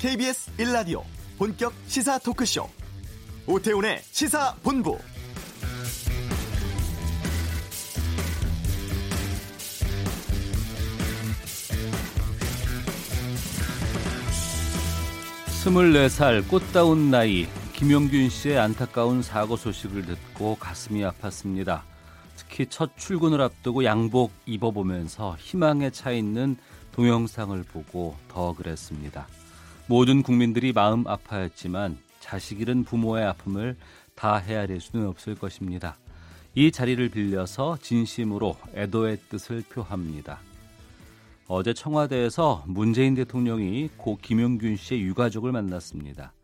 KBS 1라디오 본격 시사 토크쇼 오태훈의 시사본부 스물네 살 꽃다운 나이 김용균 씨의 안타까운 사고 소식을 듣고 가슴이 아팠습니다. 특히 첫 출근을 앞두고 양복 입어보면서 희망에 차 있는 동영상을 보고 더 그랬습니다. 모든 국민들이 마음 아파했지만 자식 잃은 부모의 아픔을 다 헤아릴 수는 없을 것입니다. 이 자리를 빌려서 진심으로 애도의 뜻을 표합니다. 어제 청와대에서 문재인 대통령이 고 김용균 씨의 유가족을 만났습니다.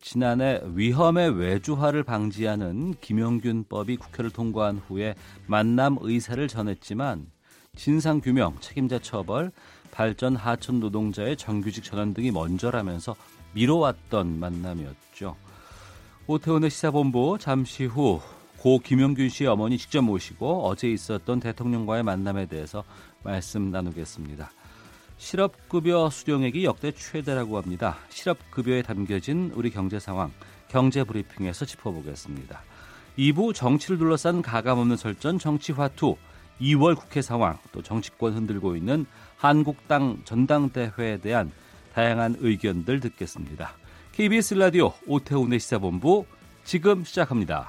지난해 위험의 외주화를 방지하는 김용균법이 국회를 통과한 후에 만남 의사를 전했지만 진상 규명, 책임자 처벌, 발전 하천 노동자의 정규직 전환 등이 먼저라면서 미뤄왔던 만남이었죠. 오태훈의 시사본부 잠시 후 고 김용균 씨의 어머니 직접 모시고 어제 있었던 대통령과의 만남에 대해서 말씀 나누겠습니다. 실업급여 수령액이 역대 최대라고 합니다. 실업급여에 담겨진 우리 경제 상황, 경제 브리핑에서 짚어보겠습니다. 2부 정치를 둘러싼 가감없는 설전 정치화투, 2월 국회 상황, 또 정치권 흔들고 있는 한국당 전당대회에 대한 다양한 의견들 듣겠습니다. KBS 라디오 오태훈의 시사본부 지금 시작합니다.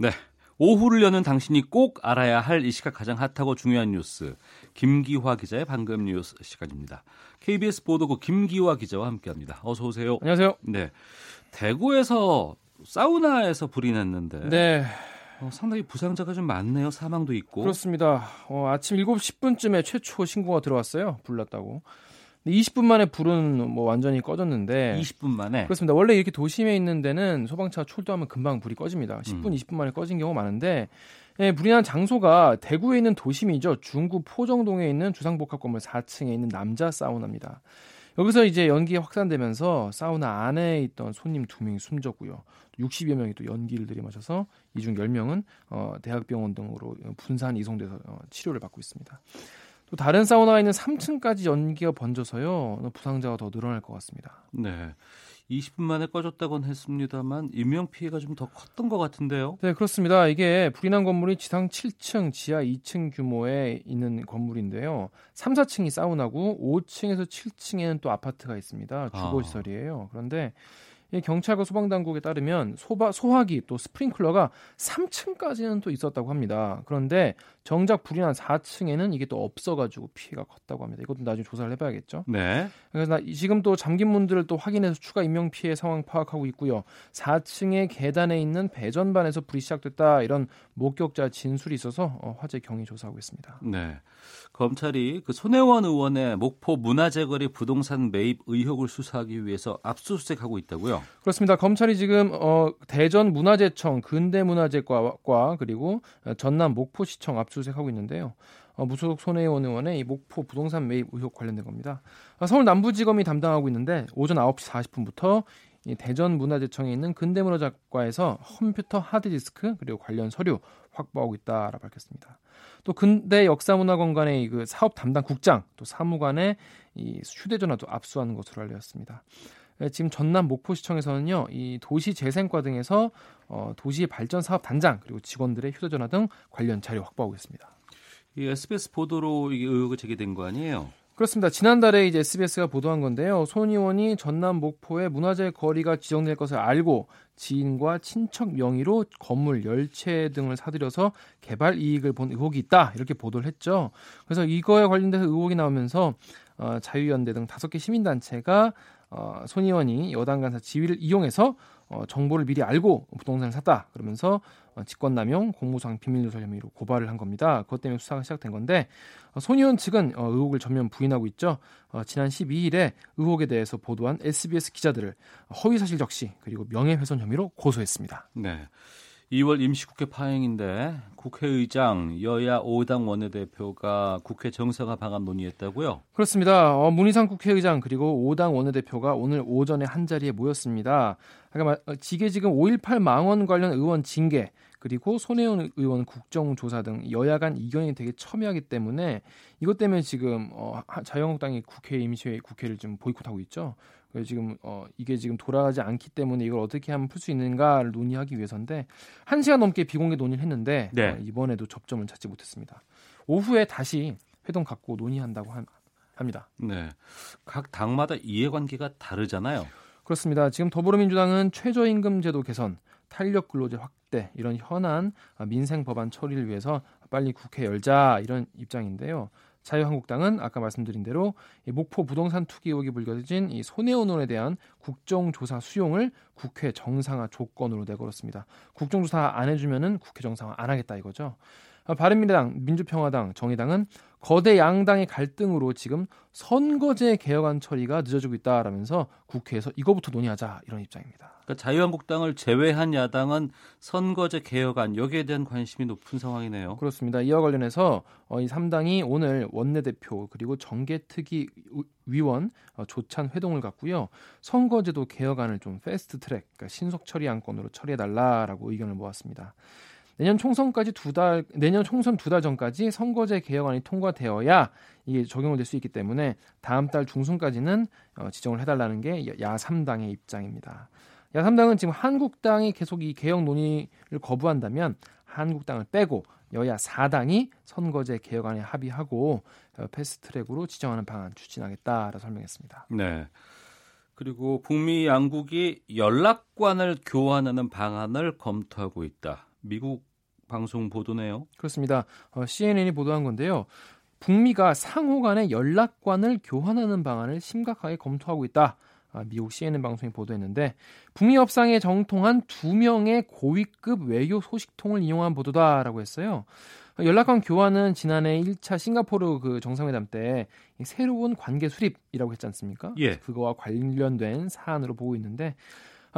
네. 오후를 여는 당신이 꼭 알아야 할 이 시각 가장 핫하고 중요한 뉴스 김기화 기자의 방금 뉴스 시간입니다. KBS 보도국 김기화 기자와 함께합니다. 어서 오세요. 안녕하세요. 네. 대구에서 사우나에서 불이 났는데 네. 어, 상당히 부상자가 좀 많네요. 사망도 있고. 그렇습니다. 어, 아침 7시 10분쯤에 최초 신고가 들어왔어요. 불났다고. 20분 만에 불은 뭐 완전히 꺼졌는데 20분 만에 그렇습니다. 원래 이렇게 도심에 있는 데는 소방차 출동하면 금방 불이 꺼집니다. 10분, 음. 20분 만에 꺼진 경우가 많은데 예, 불이 난 장소가 대구에 있는 도심이죠. 중구 포정동에 있는 주상복합 건물 4층에 있는 남자 사우나입니다. 여기서 이제 연기가 확산되면서 사우나 안에 있던 손님 두 명이 숨졌고요. 60여 명이 또 연기를 들이마셔서 이 중 10명은 어, 대학병원 등으로 분산 이송돼서 어, 치료를 받고 있습니다. 또 다른 사우나가 있는 3층까지 연기가 번져서요. 부상자가 더 늘어날 것 같습니다. 네. 20분 만에 꺼졌다곤 했습니다만 인명 피해가 좀 더 컸던 것 같은데요. 네, 그렇습니다. 이게 불이 난 건물이 지상 7층, 지하 2층 규모에 있는 건물인데요. 3, 4층이 사우나고 5층에서 7층에는 또 아파트가 있습니다. 주거 시설이에요. 그런데 경찰과 소방당국에 따르면 소바, 소화기 또 스프링클러가 3층까지는 또 있었다고 합니다. 그런데 정작 불이 난 4층에는 이게 또 없어가지고 피해가 컸다고 합니다. 이것도 나중에 조사를 해봐야겠죠. 네. 그래서 나, 지금 또 잠긴 문들을 또 확인해서 추가 인명 피해 상황 파악하고 있고요. 4층의 계단에 있는 배전반에서 불이 시작됐다 이런 목격자 진술이 있어서 어, 화재 경위 조사하고 있습니다. 네. 검찰이 그 손혜원 의원의 목포 문화재거리 부동산 매입 의혹을 수사하기 위해서 압수수색하고 있다고요? 그렇습니다. 검찰이 지금 어, 대전 문화재청 근대문화재과 그리고 전남 목포시청 압수수색하고 있는데요. 어, 무소속 손혜원 의원의 이 목포 부동산 매입 의혹 관련된 겁니다. 어, 서울 남부지검이 담당하고 있는데 오전 9시 40분부터 이 대전 문화재청에 있는 근대문화재과에서 컴퓨터 하드디스크 그리고 관련 서류 확보하고 있다라 밝혔습니다. 또 근대 역사문화관관의 그 사업 담당 국장 또 사무관의 이 휴대전화도 압수하는 것으로 알려졌습니다. 예, 지금 전남 목포시청에서는요, 이 도시재생과 등에서 어, 도시 발전 사업 단장 그리고 직원들의 휴대전화 등 관련 자료 확보하고 있습니다. 이 SBS 보도로 이게 의혹이 제기된 거 아니에요? 그렇습니다. 지난달에 이제 SBS가 보도한 건데요. 손 의원이 전남 목포에 문화재 거리가 지정될 것을 알고 지인과 친척 명의로 건물 열채 등을 사들여서 개발 이익을 본 의혹이 있다 이렇게 보도를 했죠. 그래서 이거에 관련돼서 의혹이 나오면서 어, 자유연대 등 다섯 개 시민단체가 어, 손 의원이 여당 간사 지위를 이용해서 어, 정보를 미리 알고 부동산을 샀다 그러면서 어, 직권남용, 공무상 비밀누설 혐의로 고발을 한 겁니다. 그것 때문에 수사가 시작된 건데 어, 손 의원 측은 어, 의혹을 전면 부인하고 있죠. 어, 지난 12일에 의혹에 대해서 보도한 SBS 기자들을 허위사실 적시 그리고 명예훼손 혐의로 고소했습니다. 네. 2월 임시국회 파행인데 국회의장 여야 5당 원내대표가 국회 정상화 방안 논의했다고요? 그렇습니다. 어, 문희상 국회의장 그리고 5당 원내대표가 오늘 오전에 한 자리에 모였습니다. 그러니까 지게 지금 5.18 망원 관련 의원 징계 그리고 손혜원 의원 국정조사 등 여야 간 이견이 되게 첨예하기 때문에 이것 때문에 지금 어, 자유한국당이 국회 임시회 국회를 좀 보이콧하고 있죠. 그래서 지금 어 이게 지금 돌아가지 않기 때문에 이걸 어떻게 하면 풀 수 있는가를 논의하기 위해서인데 한 시간 넘게 비공개 논의를 했는데 네. 어, 이번에도 접점을 찾지 못했습니다. 오후에 다시 회동 갖고 논의한다고 하, 합니다. 네, 각 당마다 이해관계가 다르잖아요. 그렇습니다. 지금 더불어민주당은 최저임금 제도 개선, 탄력 근로제 확 대 이런 현안 민생 법안 처리를 위해서 빨리 국회 열자 이런 입장인데요. 자유한국당은 아까 말씀드린 대로 목포 부동산 투기 의혹이 불거진 이 손혜원 의원에 대한 국정조사 수용을 국회 정상화 조건으로 내걸었습니다. 국정조사 안 해주면은 국회 정상화 안 하겠다 이거죠. 아, 바른미래당, 민주평화당, 정의당은 거대 양당의 갈등으로 지금 선거제 개혁안 처리가 늦어지고 있다라면서 국회에서 이거부터 논의하자 이런 입장입니다. 그러니까 자유한국당을 제외한 야당은 선거제 개혁안 여기에 대한 관심이 높은 상황이네요. 그렇습니다. 이와 관련해서 어, 이 3당이 오늘 원내대표 그리고 정계특위 위원 어, 조찬 회동을 갖고요. 선거제도 개혁안을 좀 패스트 트랙, 그러니까 신속 처리 안건으로 처리해 달라라고 의견을 모았습니다. 내년 총선까지 두 달, 내년 총선 두 달 전까지 선거제 개혁안이 통과되어야 이게 적용을 될수 있기 때문에 다음 달 중순까지는 어, 지정을 해달라는 게 야 3당의 입장입니다. 야 3당은 지금 한국당이 계속 이 개혁 논의를 거부한다면 한국당을 빼고 여야 4당이 선거제 개혁안에 합의하고 어, 패스트트랙으로 지정하는 방안 추진하겠다라고 설명했습니다. 네. 그리고 북미 양국이 연락관을 교환하는 방안을 검토하고 있다. 미국 방송 보도네요. 그렇습니다. 어, CNN이 보도한 건데요. 북미가 상호 간의 연락관을 교환하는 방안을 심각하게 검토하고 있다. 아, 미국 CNN 방송이 보도했는데 북미 협상에 정통한 두 명의 고위급 외교 소식통을 이용한 보도다라고 했어요. 연락관 교환은 지난해 1차 싱가포르 그 정상회담 때 새로운 관계 수립이라고 했지 않습니까? 예. 그거와 관련된 사안으로 보고 있는데 아,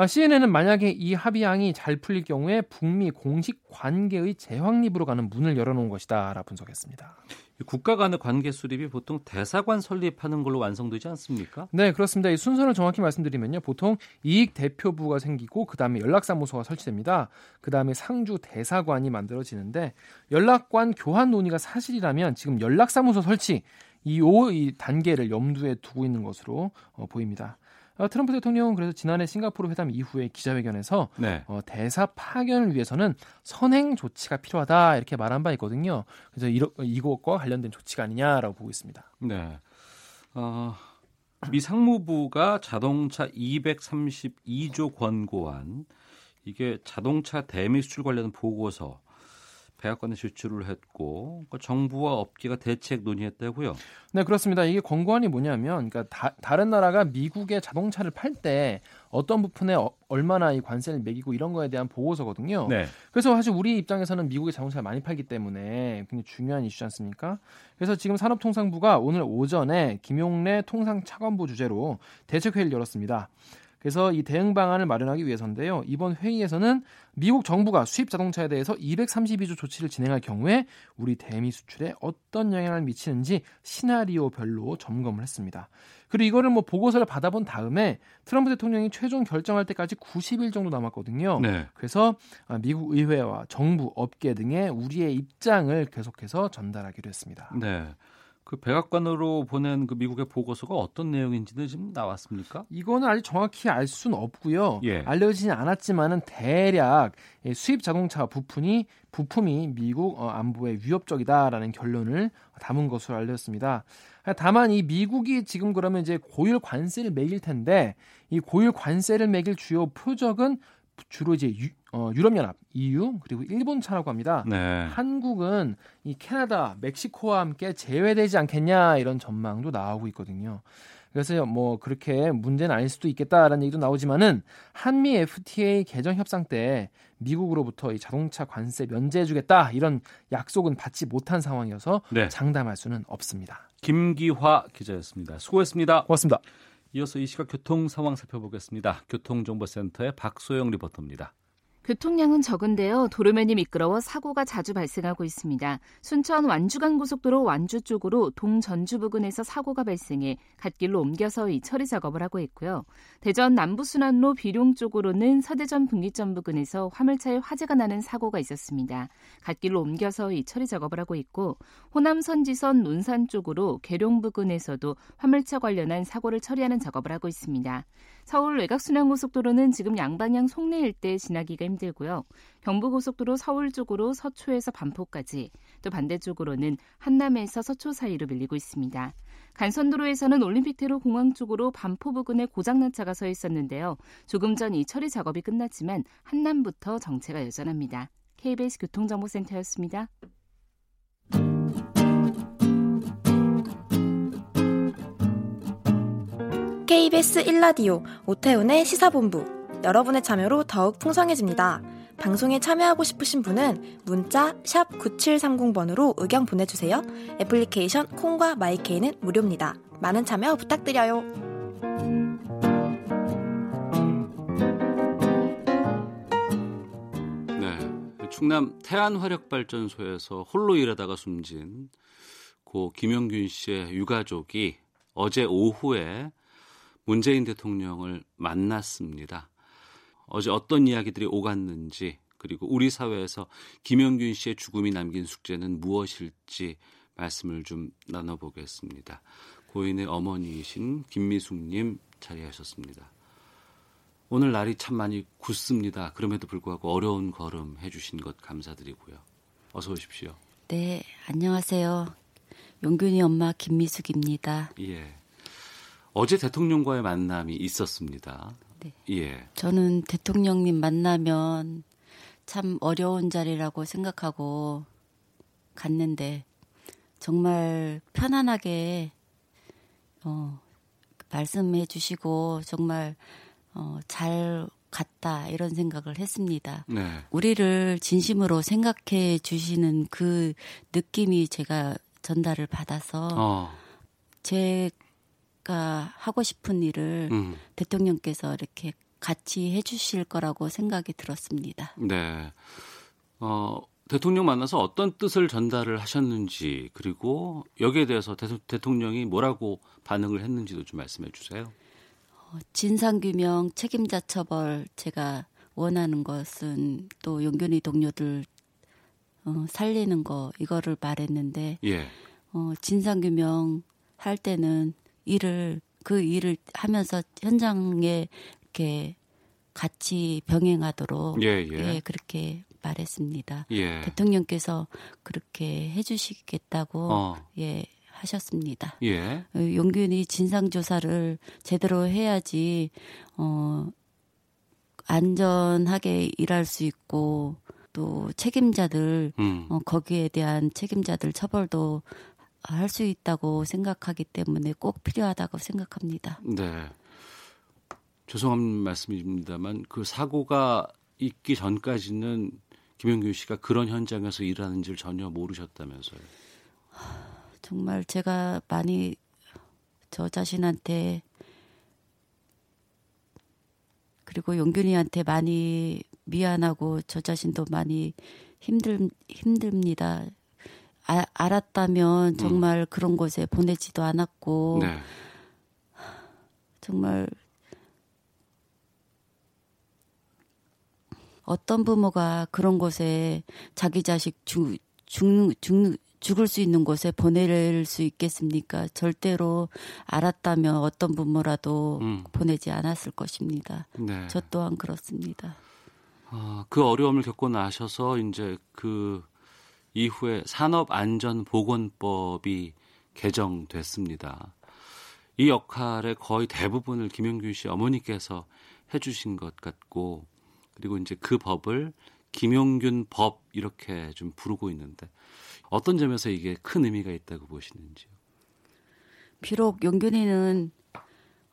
CNN은 만약에 이 합의안이 잘 풀릴 경우에 북미 공식 관계의 재확립으로 가는 문을 열어놓은 것이다라 분석했습니다. 국가 간의 관계 수립이 보통 대사관 설립하는 걸로 완성되지 않습니까? 네, 그렇습니다. 이 순서를 정확히 말씀드리면요. 보통 이익 대표부가 생기고 그다음에 연락사무소가 설치됩니다. 그다음에 상주 대사관이 만들어지는데 연락관 교환 논의가 사실이라면 지금 연락사무소 설치 이이 단계를 염두에 두고 있는 것으로 어, 보입니다. 어, 트럼프 대통령은 그래서 지난해 싱가포르 회담 이후에 기자회견에서 네. 어, 대사 파견을 위해서는 선행 조치가 필요하다 이렇게 말한 바 있거든요. 그래서 이러, 이것과 관련된 조치가 아니냐라고 보고 있습니다. 네. 어, 미 상무부가 자동차 232조 권고안 이게 자동차 대미 수출 관련 보고서 백악관에 제출을 했고 그 정부와 업계가 대책 논의했다고요? 네 그렇습니다. 이게 권고안이 뭐냐면 그러니까 다, 른 나라가 미국의 자동차를 팔 때 어떤 부분에 어, 얼마나 이 관세를 매기고 이런 거에 대한 보고서거든요. 네. 그래서 사실 우리 입장에서는 미국의 자동차를 많이 팔기 때문에 굉장히 중요한 이슈지 않습니까? 그래서 지금 산업통상부가 오늘 오전에 김용래 통상차관부 주재로 대책회의를 열었습니다. 그래서 이 대응 방안을 마련하기 위해서인데요. 이번 회의에서는 미국 정부가 수입 자동차에 대해서 232조 조치를 진행할 경우에 우리 대미 수출에 어떤 영향을 미치는지 시나리오별로 점검을 했습니다. 그리고 이거를 뭐 보고서를 받아본 다음에 트럼프 대통령이 최종 결정할 때까지 90일 정도 남았거든요. 네. 그래서 미국 의회와 정부, 업계 등의 우리의 입장을 계속해서 전달하기로 했습니다. 네. 그 백악관으로 보낸 그 미국의 보고서가 어떤 내용인지는 지금 나왔습니까? 이거는 아직 정확히 알 수는 없고요. 예. 알려지지 않았지만은 대략 수입 자동차 부품이 부품이 미국 어, 안보에 위협적이다라는 결론을 담은 것으로 알렸습니다. 다만 이 미국이 지금 그러면 이제 고율 관세를 매길 텐데 이 고율 관세를 매길 주요 표적은 주로 이제 유, 어, 유럽연합, EU 그리고 일본 차라고 합니다. 네. 한국은 이 캐나다, 멕시코와 함께 제외되지 않겠냐 이런 전망도 나오고 있거든요. 그래서 뭐 그렇게 문제는 아닐 수도 있겠다라는 얘기도 나오지만은 한미 FTA 개정 협상 때 미국으로부터 이 자동차 관세 면제해주겠다 이런 약속은 받지 못한 상황이어서 네. 장담할 수는 없습니다. 김기화 기자였습니다. 수고했습니다. 고맙습니다. 이어서 이 시각 교통 상황 살펴보겠습니다. 교통정보센터의 박소영 리포터입니다. 교통량은 적은데요. 도로면이 미끄러워 사고가 자주 발생하고 있습니다. 순천 완주간 고속도로 완주 쪽으로 동전주 부근에서 사고가 발생해 갓길로 옮겨서 이 처리 작업을 하고 있고요. 대전 남부순환로 비룡 쪽으로는 서대전 분기점 부근에서 화물차에 화재가 나는 사고가 있었습니다. 갓길로 옮겨서 이 처리 작업을 하고 있고 호남 선지선 논산 쪽으로 계룡 부근에서도 화물차 관련한 사고를 처리하는 작업을 하고 있습니다. 서울 외곽순환고속도로는 지금 양방향 송내 일대 지나기가 힘들고요. 경부고속도로 서울 쪽으로 서초에서 반포까지, 또 반대쪽으로는 한남에서 서초 사이로 밀리고 있습니다. 간선도로에서는 올림픽대로 공항 쪽으로 반포 부근에 고장난 차가 서 있었는데요. 조금 전 이 처리 작업이 끝났지만 한남부터 정체가 여전합니다. KBS 교통정보센터였습니다. KBS 1라디오 오태훈의 시사본부 여러분의 참여로 더욱 풍성해집니다. 방송에 참여하고 싶으신 분은 문자 9730번으로 의견 보내주세요. 애플리케이션 콩과 마이케이는 무료입니다. 많은 참여 부탁드려요. 네, 충남 태안화력발전소에서 홀로 일하다가 숨진 고 김영균 씨의 유가족이 어제 오후에 문재인 대통령을 만났습니다. 어제 어떤 이야기들이 오갔는지 그리고 우리 사회에서 김영균 씨의 죽음이 남긴 숙제는 무엇일지 말씀을 좀 나눠보겠습니다. 고인의 어머니이신 김미숙님 자리하셨습니다. 오늘 날이 참 많이 굳습니다. 그럼에도 불구하고 어려운 걸음 해주신 것 감사드리고요. 어서 오십시오. 네, 안녕하세요. 용균이 엄마 김미숙입니다. 예. 어제 대통령과의 만남이 있었습니다. 네. 예. 저는 대통령님 만나면 참 어려운 자리라고 생각하고 갔는데 정말 편안하게 어, 말씀해 주시고 정말 어, 잘 갔다 이런 생각을 했습니다. 네. 우리를 진심으로 생각해 주시는 그 느낌이 제가 전달을 받아서 어. 제 가 하고 싶은 일을 음. 대통령께서 이렇게 같이 해주실 거라고 생각이 들었습니다. 네. 어, 대통령 만나서 어떤 뜻을 전달을 하셨는지 그리고 여기에 대해서 대, 통령이 뭐라고 반응을 했는지도 좀 말씀해 주세요. 어, 진상규명 책임자 처벌 제가 원하는 것은 또 용균이 동료들 어, 살리는 거 이거를 말했는데 예. 어, 진상규명 할 때는 일을 그 일을 하면서 현장에 이렇게 같이 병행하도록 예, 예. 예, 그렇게 말했습니다. 예. 대통령께서 그렇게 해주시겠다고 어. 예 하셨습니다. 예. 어, 용균이 진상 조사를 제대로 해야지 어 안전하게 일할 수 있고 또 책임자들 음. 어, 거기에 대한 책임자들 처벌도 할 수 있다고 생각하기 때문에 꼭 필요하다고 생각합니다. 네. 죄송한 말씀입니다만 그 사고가 있기 전까지는 김영균 씨가 그런 현장에서 일하는지를 전혀 모르셨다면서요. 정말 제가 많이 저 자신한테 그리고 용균이한테 많이 미안하고 저 자신도 많이 힘들 힘듭니다. 아, 알았다면 정말 음. 그런 곳에 보내지도 않았고 네. 정말 어떤 부모가 그런 곳에 자기 자식 죽, 죽, 죽, 죽을 수 있는 곳에 보낼 수 있겠습니까? 절대로 알았다면 어떤 부모라도 음. 보내지 않았을 것입니다. 네. 저 또한 그렇습니다. 아, 그 어려움을 겪고 나셔서 이제 그 이후에 산업안전보건법이 개정됐습니다. 이 역할의 거의 대부분을 김영균 씨 어머니께서 해주신 것 같고 그리고 이제 그 법을 김용균 법 이렇게 좀 부르고 있는데 어떤 점에서 이게 큰 의미가 있다고 보시는지요? 비록 용균이는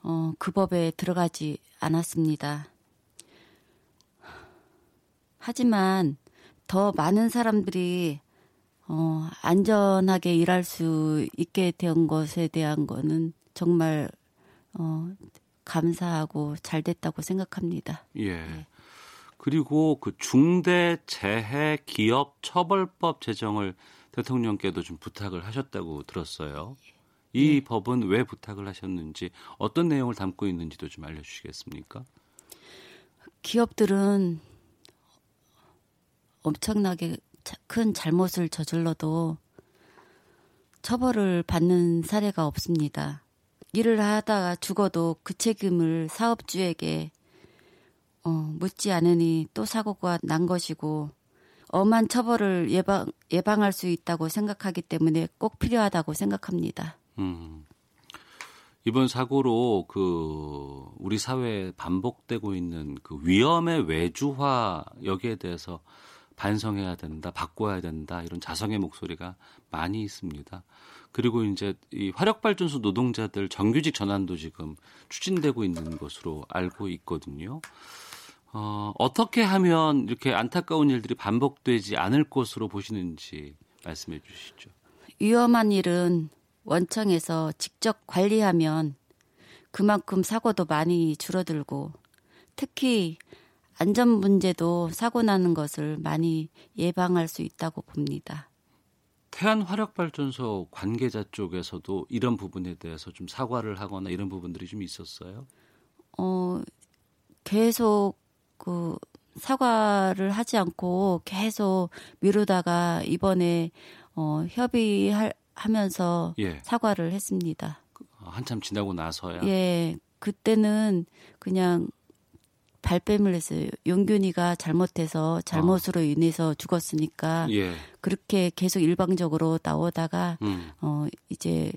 어, 그 법에 들어가지 않았습니다. 하지만 더 많은 사람들이 어, 안전하게 일할 수 있게 된 것에 대한 거는 정말 어, 감사하고 잘 됐다고 생각합니다. 예. 네. 그리고 그 중대 재해 기업 처벌법 제정을 대통령께도 좀 부탁을 하셨다고 들었어요. 이 네. 법은 왜 부탁을 하셨는지 어떤 내용을 담고 있는지도 좀 알려주시겠습니까? 기업들은 엄청나게 큰 잘못을 저질러도 처벌을 받는 사례가 없습니다. 일을 하다가 죽어도 그 책임을 사업주에게 어, 묻지 않으니 또 사고가 난 것이고 엄한 처벌을 예방 예방할 수 있다고 생각하기 때문에 꼭 필요하다고 생각합니다. 음. 이번 사고로 그 우리 사회에 반복되고 있는 그 위험의 외주화 여기에 대해서 반성해야 된다, 바꿔야 된다 이런 자성의 목소리가 많이 있습니다. 그리고 이제 이 화력 발전소 노동자들 정규직 전환도 지금 추진되고 있는 것으로 알고 있거든요. 어, 어떻게 하면 이렇게 안타까운 일들이 반복되지 않을 것으로 보시는지 말씀해 주시죠. 위험한 일은 원청에서 직접 관리하면 그만큼 사고도 많이 줄어들고 특히 안전 문제도 사고 나는 것을 많이 예방할 수 있다고 봅니다. 태안 화력 발전소 관계자 쪽에서도 이런 부분에 대해서 좀 사과를 하거나 이런 부분들이 좀 있었어요? 어, 계속 그 사과를 하지 않고 계속 미루다가 이번에 어, 협의하면서 예. 사과를 했습니다. 그, 한참 지나고 나서야. 예, 그때는 그냥 발뺌을 했어요. 용균이가 잘못해서 잘못으로 어. 인해서 죽었으니까 예. 그렇게 계속 일방적으로 나오다가 음. 어 이제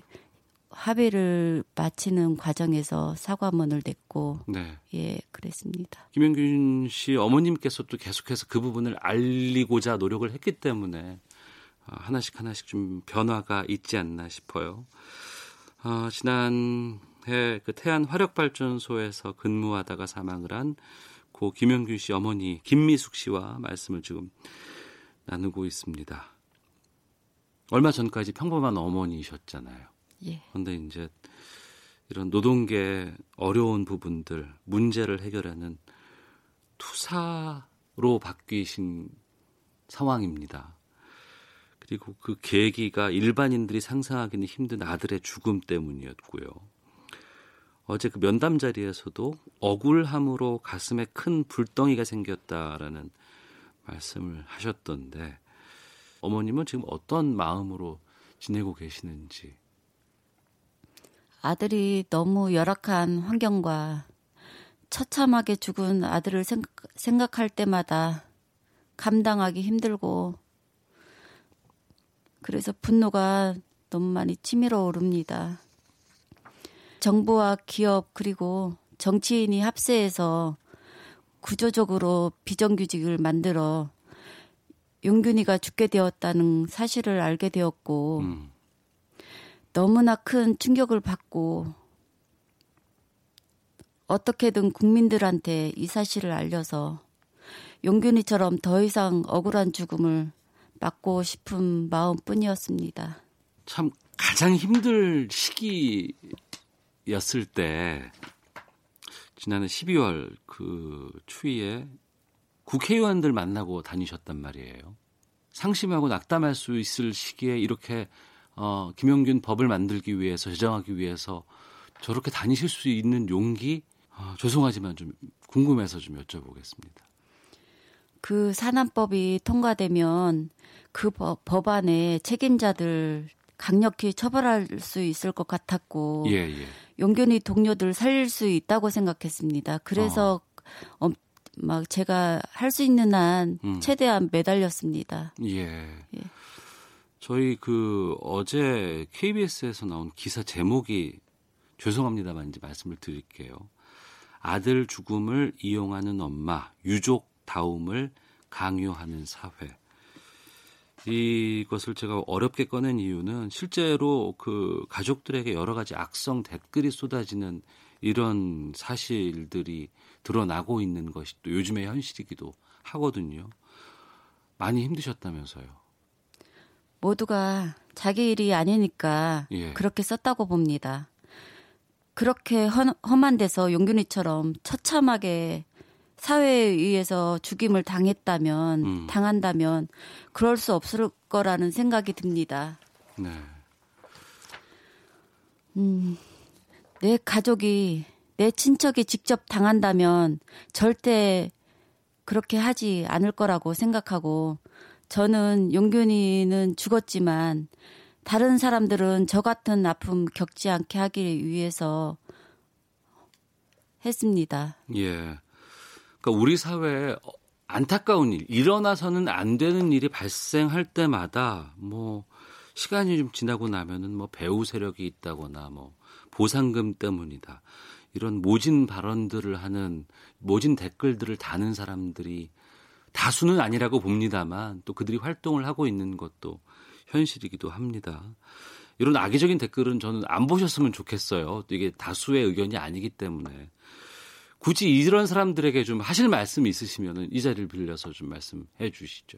합의를 마치는 과정에서 사과문을 냈고 네. 예 그랬습니다. 김영균 씨 어머님께서도 계속해서 그 부분을 알리고자 노력을 했기 때문에 아, 하나씩 하나씩 좀 변화가 있지 않나 싶어요. 아, 지난 해 그 태안 화력발전소에서 근무하다가 사망을 한 고 김영균 씨 어머니 김미숙 씨와 말씀을 지금 나누고 있습니다. 얼마 전까지 평범한 어머니셨잖아요. 예. 그런데 이제 이런 노동계 어려운 부분들 문제를 해결하는 투사로 바뀌신 상황입니다. 그리고 그 계기가 일반인들이 상상하기는 힘든 아들의 죽음 때문이었고요. 어제 그 면담 자리에서도 억울함으로 가슴에 큰 불덩이가 생겼다라는 말씀을 하셨던데 어머님은 지금 어떤 마음으로 지내고 계시는지 아들이 너무 열악한 환경과 처참하게 죽은 아들을 생각, 할 때마다 감당하기 힘들고 그래서 분노가 너무 많이 치밀어 오릅니다. 정부와 기업 그리고 정치인이 합세해서 구조적으로 비정규직을 만들어 용균이가 죽게 되었다는 사실을 알게 되었고 음. 너무나 큰 충격을 받고 어떻게든 국민들한테 이 사실을 알려서 용균이처럼 더 이상 억울한 죽음을 막고 싶은 마음뿐이었습니다. 참 가장 힘들 시기 였을 때 지난해 12월 그 추위에 국회의원들 만나고 다니셨단 말이에요. 상심하고 낙담할 수 있을 시기에 이렇게 어, 김용균 법을 만들기 위해서 제정하기 위해서 저렇게 다니실 수 있는 용기 어, 죄송하지만 좀 궁금해서 좀 여쭤보겠습니다. 그 산안법이 통과되면 그 법, 법안에 책임자들 강력히 처벌할 수 있을 것 같았고 예, 예. 용균이 동료들 살릴 수 있다고 생각했습니다. 그래서 어. 막 제가 할 수 있는 한 음. 최대한 매달렸습니다. 예. 예. 저희 그 어제 KBS에서 나온 기사 제목이 죄송합니다만 이제 말씀을 드릴게요. 아들 죽음을 이용하는 엄마, 유족 다움을 강요하는 사회. 이것을 제가 어렵게 꺼낸 이유는 실제로 그 가족들에게 여러 가지 악성 댓글이 쏟아지는 이런 사실들이 드러나고 있는 것이 또 요즘의 현실이기도 하거든요. 많이 힘드셨다면서요. 모두가 자기 일이 아니니까 예. 그렇게 썼다고 봅니다. 그렇게 험, 한 데서 용균이처럼 처참하게 사회에 의해서 죽임을 당했다면 음. 당한다면 그럴 수 없을 거라는 생각이 듭니다. 네. 음, 내 가족이 내 친척이 직접 당한다면 절대 그렇게 하지 않을 거라고 생각하고 저는 용균이는 죽었지만 다른 사람들은 저 같은 아픔 겪지 않게 하기 위해서 했습니다. 예. 그러니까 우리 사회에 안타까운 일, 일어나서는 안 되는 일이 발생할 때마다 뭐 시간이 좀 지나고 나면은 뭐 배우 세력이 있다거나 뭐 보상금 때문이다. 이런 모진 발언들을 하는 모진 댓글들을 다는 사람들이 다수는 아니라고 봅니다만 또 그들이 활동을 하고 있는 것도 현실이기도 합니다. 이런 악의적인 댓글은 저는 안 보셨으면 좋겠어요. 이게 다수의 의견이 아니기 때문에 굳이 이런 사람들에게 좀 하실 말씀 있으시면 이 자리를 빌려서 좀 말씀해 주시죠.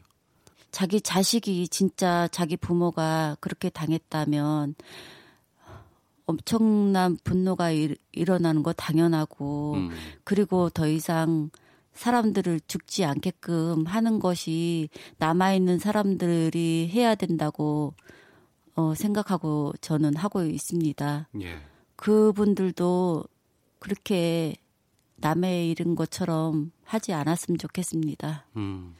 자기 자식이 진짜 자기 부모가 그렇게 당했다면 엄청난 분노가 일, 어나는 거 당연하고 음. 그리고 더 이상 사람들을 죽지 않게끔 하는 것이 남아있는 사람들이 해야 된다고 어, 생각하고 저는 하고 있습니다. 예. 그분들도 그렇게 남의 일인 것처럼 하지 않았으면 좋겠습니다. 음.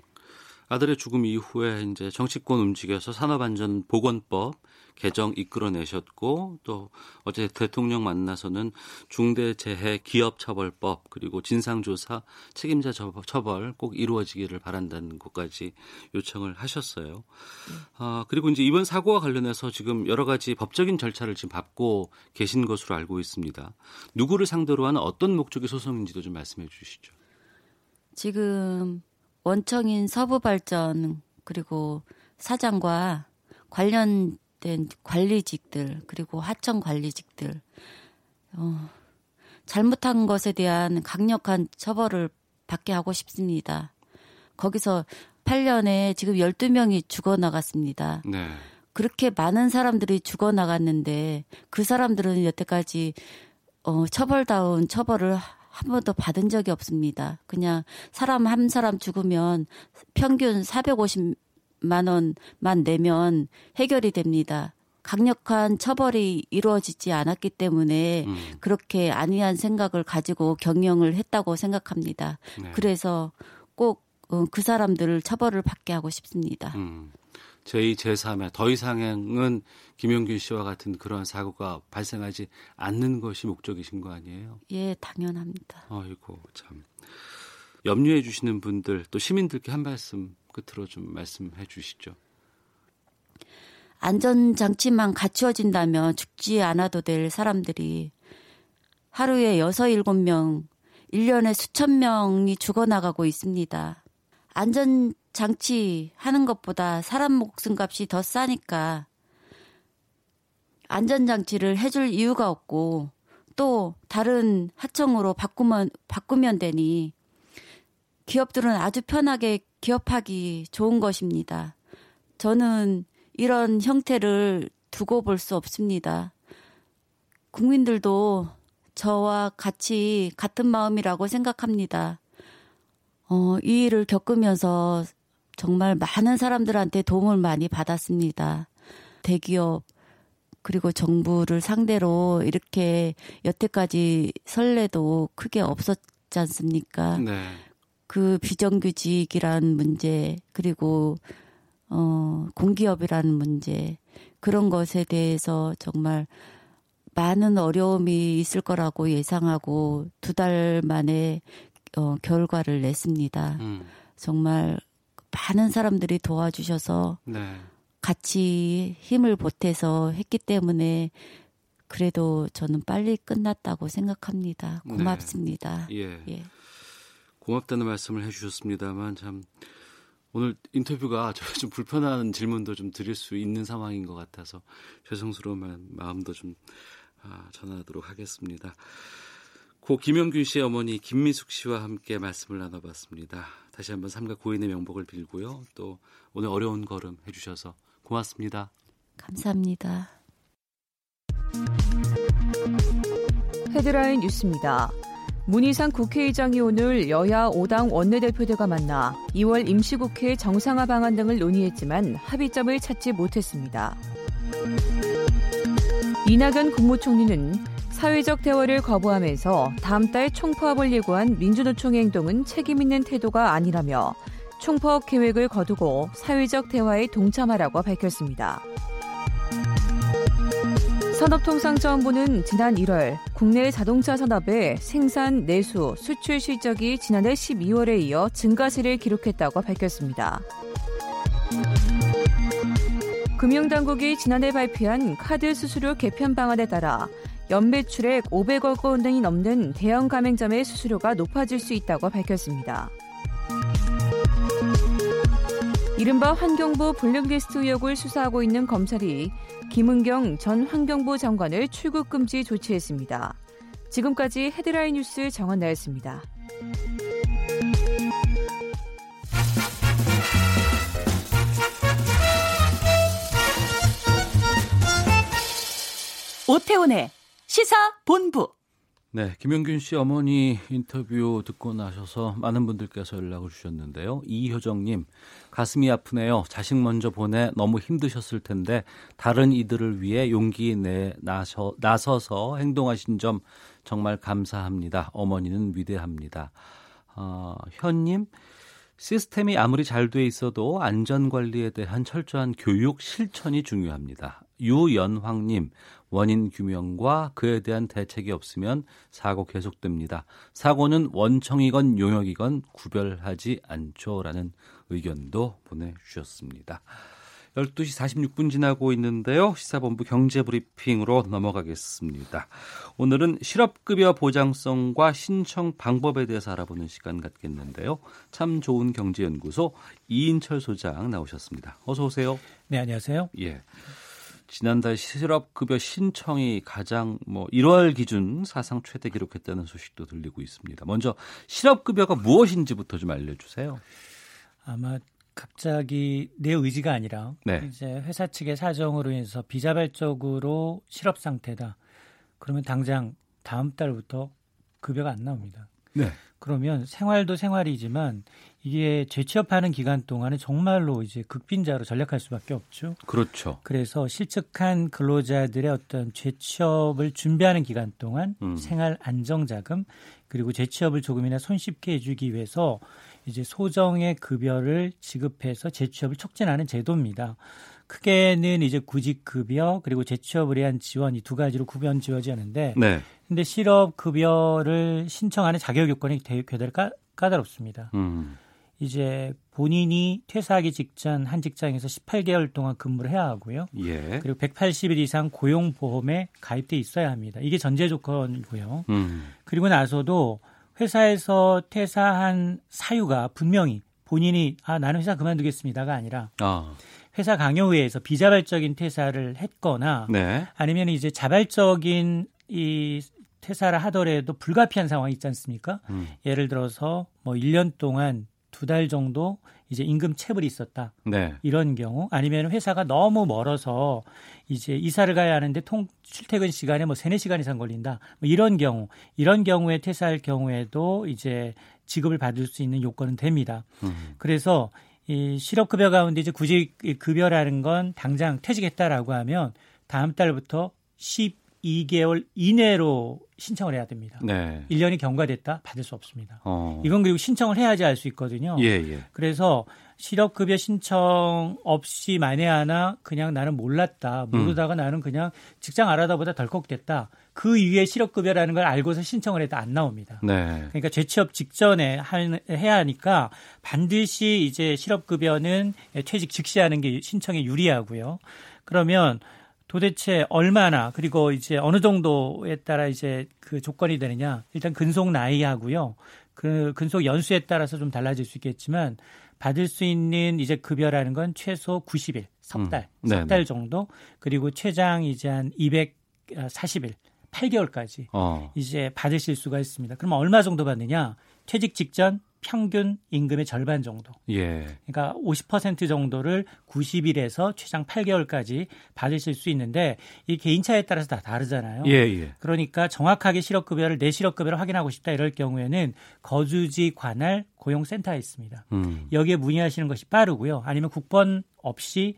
아들의 죽음 이후에 이제 정치권 움직여서 산업안전보건법 개정 이끌어내셨고 또 어제 대통령 만나서는 중대재해 기업처벌법 그리고 진상조사 책임자 처벌 꼭 이루어지기를 바란다는 것까지 요청을 하셨어요. 아 그리고 이제 이번 사고와 관련해서 지금 여러 가지 법적인 절차를 지금 밟고 계신 것으로 알고 있습니다. 누구를 상대로 하는 어떤 목적의 소송인지도 좀 말씀해 주시죠. 지금 원청인 서부발전 그리고 사장과 관련 된 관리직들 그리고 하청 관리직들 어, 잘못한 것에 대한 강력한 처벌을 받게 하고 싶습니다. 거기서 8년에 지금 12명이 죽어나갔습니다. 네. 그렇게 많은 사람들이 죽어나갔는데 그 사람들은 여태까지 어, 처벌다운 처벌을 한 번도 받은 적이 없습니다. 그냥 사람 한 사람 죽으면 평균 450 만 원만 내면 해결이 됩니다. 강력한 처벌이 이루어지지 않았기 때문에 음. 그렇게 안이한 생각을 가지고 경영을 했다고 생각합니다. 네. 그래서 꼭그 어, 사람들을 처벌을 받게 하고 싶습니다. 음. 제2, 제3의 더 이상은 김용균 씨와 같은 그런 사고가 발생하지 않는 것이 목적이신 거 아니에요? 예, 당연합니다. 아이고, 참. 염려해 주시는 분들, 또 시민들께 한 말씀 끝으로 좀 말씀해 주시죠. 안전장치만 갖추어진다면 죽지 않아도 될 사람들이 하루에 여섯 일곱 명, 1년에 수천 명이 죽어나가고 있습니다. 안전장치 하는 것보다 사람 목숨 값이 더 싸니까 안전장치를 해줄 이유가 없고 또 다른 하청으로 바꾸면, 바꾸면 되니 기업들은 아주 편하게 기업하기 좋은 것입니다. 저는 이런 형태를 두고 볼 수 없습니다. 국민들도 저와 같이 같은 마음이라고 생각합니다. 어, 이 일을 겪으면서 정말 많은 사람들한테 도움을 많이 받았습니다. 대기업, 그리고 정부를 상대로 이렇게 여태까지 설레도 크게 없었지 않습니까? 네. 그 비정규직이라는 문제 그리고 어 공기업이라는 문제 그런 것에 대해서 정말 많은 어려움이 있을 거라고 예상하고 두 달 만에 어 결과를 냈습니다. 음. 정말 많은 사람들이 도와주셔서 네. 같이 힘을 보태서 했기 때문에 그래도 저는 빨리 끝났다고 생각합니다. 네. 고맙습니다. 네. 예. 예. 고맙다는 말씀을 해주셨습니다만 참 오늘 인터뷰가 좀 불편한 질문도 좀 드릴 수 있는 상황인 것 같아서 죄송스러운 마음도 좀 아, 전하도록 하겠습니다. 고 김영균 씨의 어머니 김미숙 씨와 함께 말씀을 나눠봤습니다. 다시 한번 삼가 고인의 명복을 빌고요. 또 오늘 어려운 걸음 해주셔서 고맙습니다. 감사합니다. 헤드라인 뉴스입니다. 문희상 국회의장이 오늘 여야 5당 원내대표들과 만나 2월 임시국회 정상화 방안 등을 논의했지만 합의점을 찾지 못했습니다. 이낙연 국무총리는 사회적 대화를 거부하면서 다음 달 총파업을 예고한 민주노총의 행동은 책임있는 태도가 아니라며 총파업 계획을 거두고 사회적 대화에 동참하라고 밝혔습니다. 산업통상자원부는 지난 1월 국내 자동차 산업의 생산, 내수, 수출 실적이 지난해 12월에 이어 증가세를 기록했다고 밝혔습니다. 금융당국이 지난해 발표한 카드 수수료 개편 방안에 따라 연매출액 500억 원이 넘는 대형 가맹점의 수수료가 높아질 수 있다고 밝혔습니다. 이른바 환경부 블랙리스트 의혹을 수사하고 있는 검찰이 김은경 전 환경부 장관을 출국 금지 조치했습니다. 지금까지 헤드라인 뉴스 정원 나였습니다. 오태훈의 시사 본부. 네, 김영균 씨 어머니 인터뷰 듣고 나셔서 많은 분들께서 연락을 주셨는데요. 이효정님, 가슴이 아프네요. 자식 먼저 보내 너무 힘드셨을 텐데 다른 이들을 위해 용기 내 나서, 나서서 행동하신 점 정말 감사합니다. 어머니는 위대합니다. 어, 현님, 시스템이 아무리 잘 돼 있어도 안전 관리에 대한 철저한 교육 실천이 중요합니다. 유연황님, 원인 규명과 그에 대한 대책이 없으면 사고 계속됩니다. 사고는 원청이건 용역이건 구별하지 않죠라는 의견도 보내주셨습니다. 12시 46분 지나고 있는데요. 시사본부 경제브리핑으로 넘어가겠습니다. 오늘은 실업급여 보장성과 신청 방법에 대해서 알아보는 시간 갖겠는데요. 참 좋은 경제연구소 이인철 소장 나오셨습니다. 어서 오세요. 네, 안녕하세요. 예. 지난달 실업급여 신청이 가장 뭐 1월 기준 사상 최대 기록했다는 소식도 들리고 있습니다. 먼저 실업급여가 무엇인지부터 좀 알려주세요. 아마 갑자기 내 의지가 아니라 네. 이제 회사 측의 사정으로 인해서 비자발적으로 실업 상태다. 그러면 당장 다음 달부터 급여가 안 나옵니다. 네. 그러면 생활도 생활이지만 이게 재취업하는 기간 동안에 정말로 이제 극빈자로 전락할 수밖에 없죠. 그렇죠. 그래서 실직한 근로자들의 어떤 재취업을 준비하는 기간 동안 음. 생활 안정자금 그리고 재취업을 조금이나 손쉽게 해주기 위해서 이제 소정의 급여를 지급해서 재취업을 촉진하는 제도입니다. 크게는 이제 구직 급여 그리고 재취업을 위한 지원 이 두 가지로 구분 지어지는데 네. 근데 실업 급여를 신청하는 자격 요건이 되게 까, 까다롭습니다. 음. 이제 본인이 퇴사하기 직전 한 직장에서 18개월 동안 근무를 해야 하고요. 예. 그리고 180일 이상 고용보험에 가입돼 있어야 합니다. 이게 전제 조건이고요. 음. 그리고 나서도 회사에서 퇴사한 사유가 분명히 본인이 아 나는 회사 그만두겠습니다가 아니라 아. 회사 강요회에서 비자발적인 퇴사를 했거나 네. 아니면 이제 자발적인 이 퇴사를 하더라도 불가피한 상황이 있지 않습니까? 음. 예를 들어서 뭐 1년 동안 두 달 정도 이제 임금 체불이 있었다. 네. 이런 경우 아니면 회사가 너무 멀어서 이제 이사를 가야 하는데 통 출퇴근 시간에 뭐 세네 시간 이상 걸린다. 뭐 이런 경우 이런 경우에 퇴사할 경우에도 이제 지급을 받을 수 있는 요건은 됩니다. 음. 그래서 이 실업급여 가운데 이제 구직 급여라는 건 당장 퇴직했다라고 하면 다음 달부터 12개월 이내로 신청을 해야 됩니다. 네. 1년이 경과됐다 받을 수 없습니다. 어. 이건 그리고 신청을 해야지 알 수 있거든요. 예, 예. 그래서 실업급여 신청 없이 만에 하나 그냥 나는 몰랐다. 모르다가 음. 나는 그냥 직장 알아다 보다 덜컥됐다. 그 이후에 실업급여라는 걸 알고서 신청을 해도 안 나옵니다. 네. 그러니까 재취업 직전에 해야 하니까 반드시 이제 실업급여는 퇴직 즉시 하는 게 신청에 유리하고요. 그러면 도대체 얼마나 그리고 이제 어느 정도에 따라 이제 그 조건이 되느냐 일단 근속 나이하고요 그 근속 연수에 따라서 좀 달라질 수 있겠지만 받을 수 있는 이제 급여라는 건 최소 90일 석 달, 음. 석달 정도 그리고 최장 이제 한 240일 8개월까지 어. 이제 받으실 수가 있습니다. 그럼 얼마 정도 받느냐? 퇴직 직전 평균 임금의 절반 정도. 예. 그러니까 50% 정도를 90일에서 최장 8개월까지 받으실 수 있는데 이 개인차에 따라서 다 다르잖아요. 예, 예. 그러니까 정확하게 실업급여를 내 실업급여를 확인하고 싶다 이럴 경우에는 거주지 관할 고용센터에 있습니다. 음. 여기에 문의하시는 것이 빠르고요. 아니면 국번 없이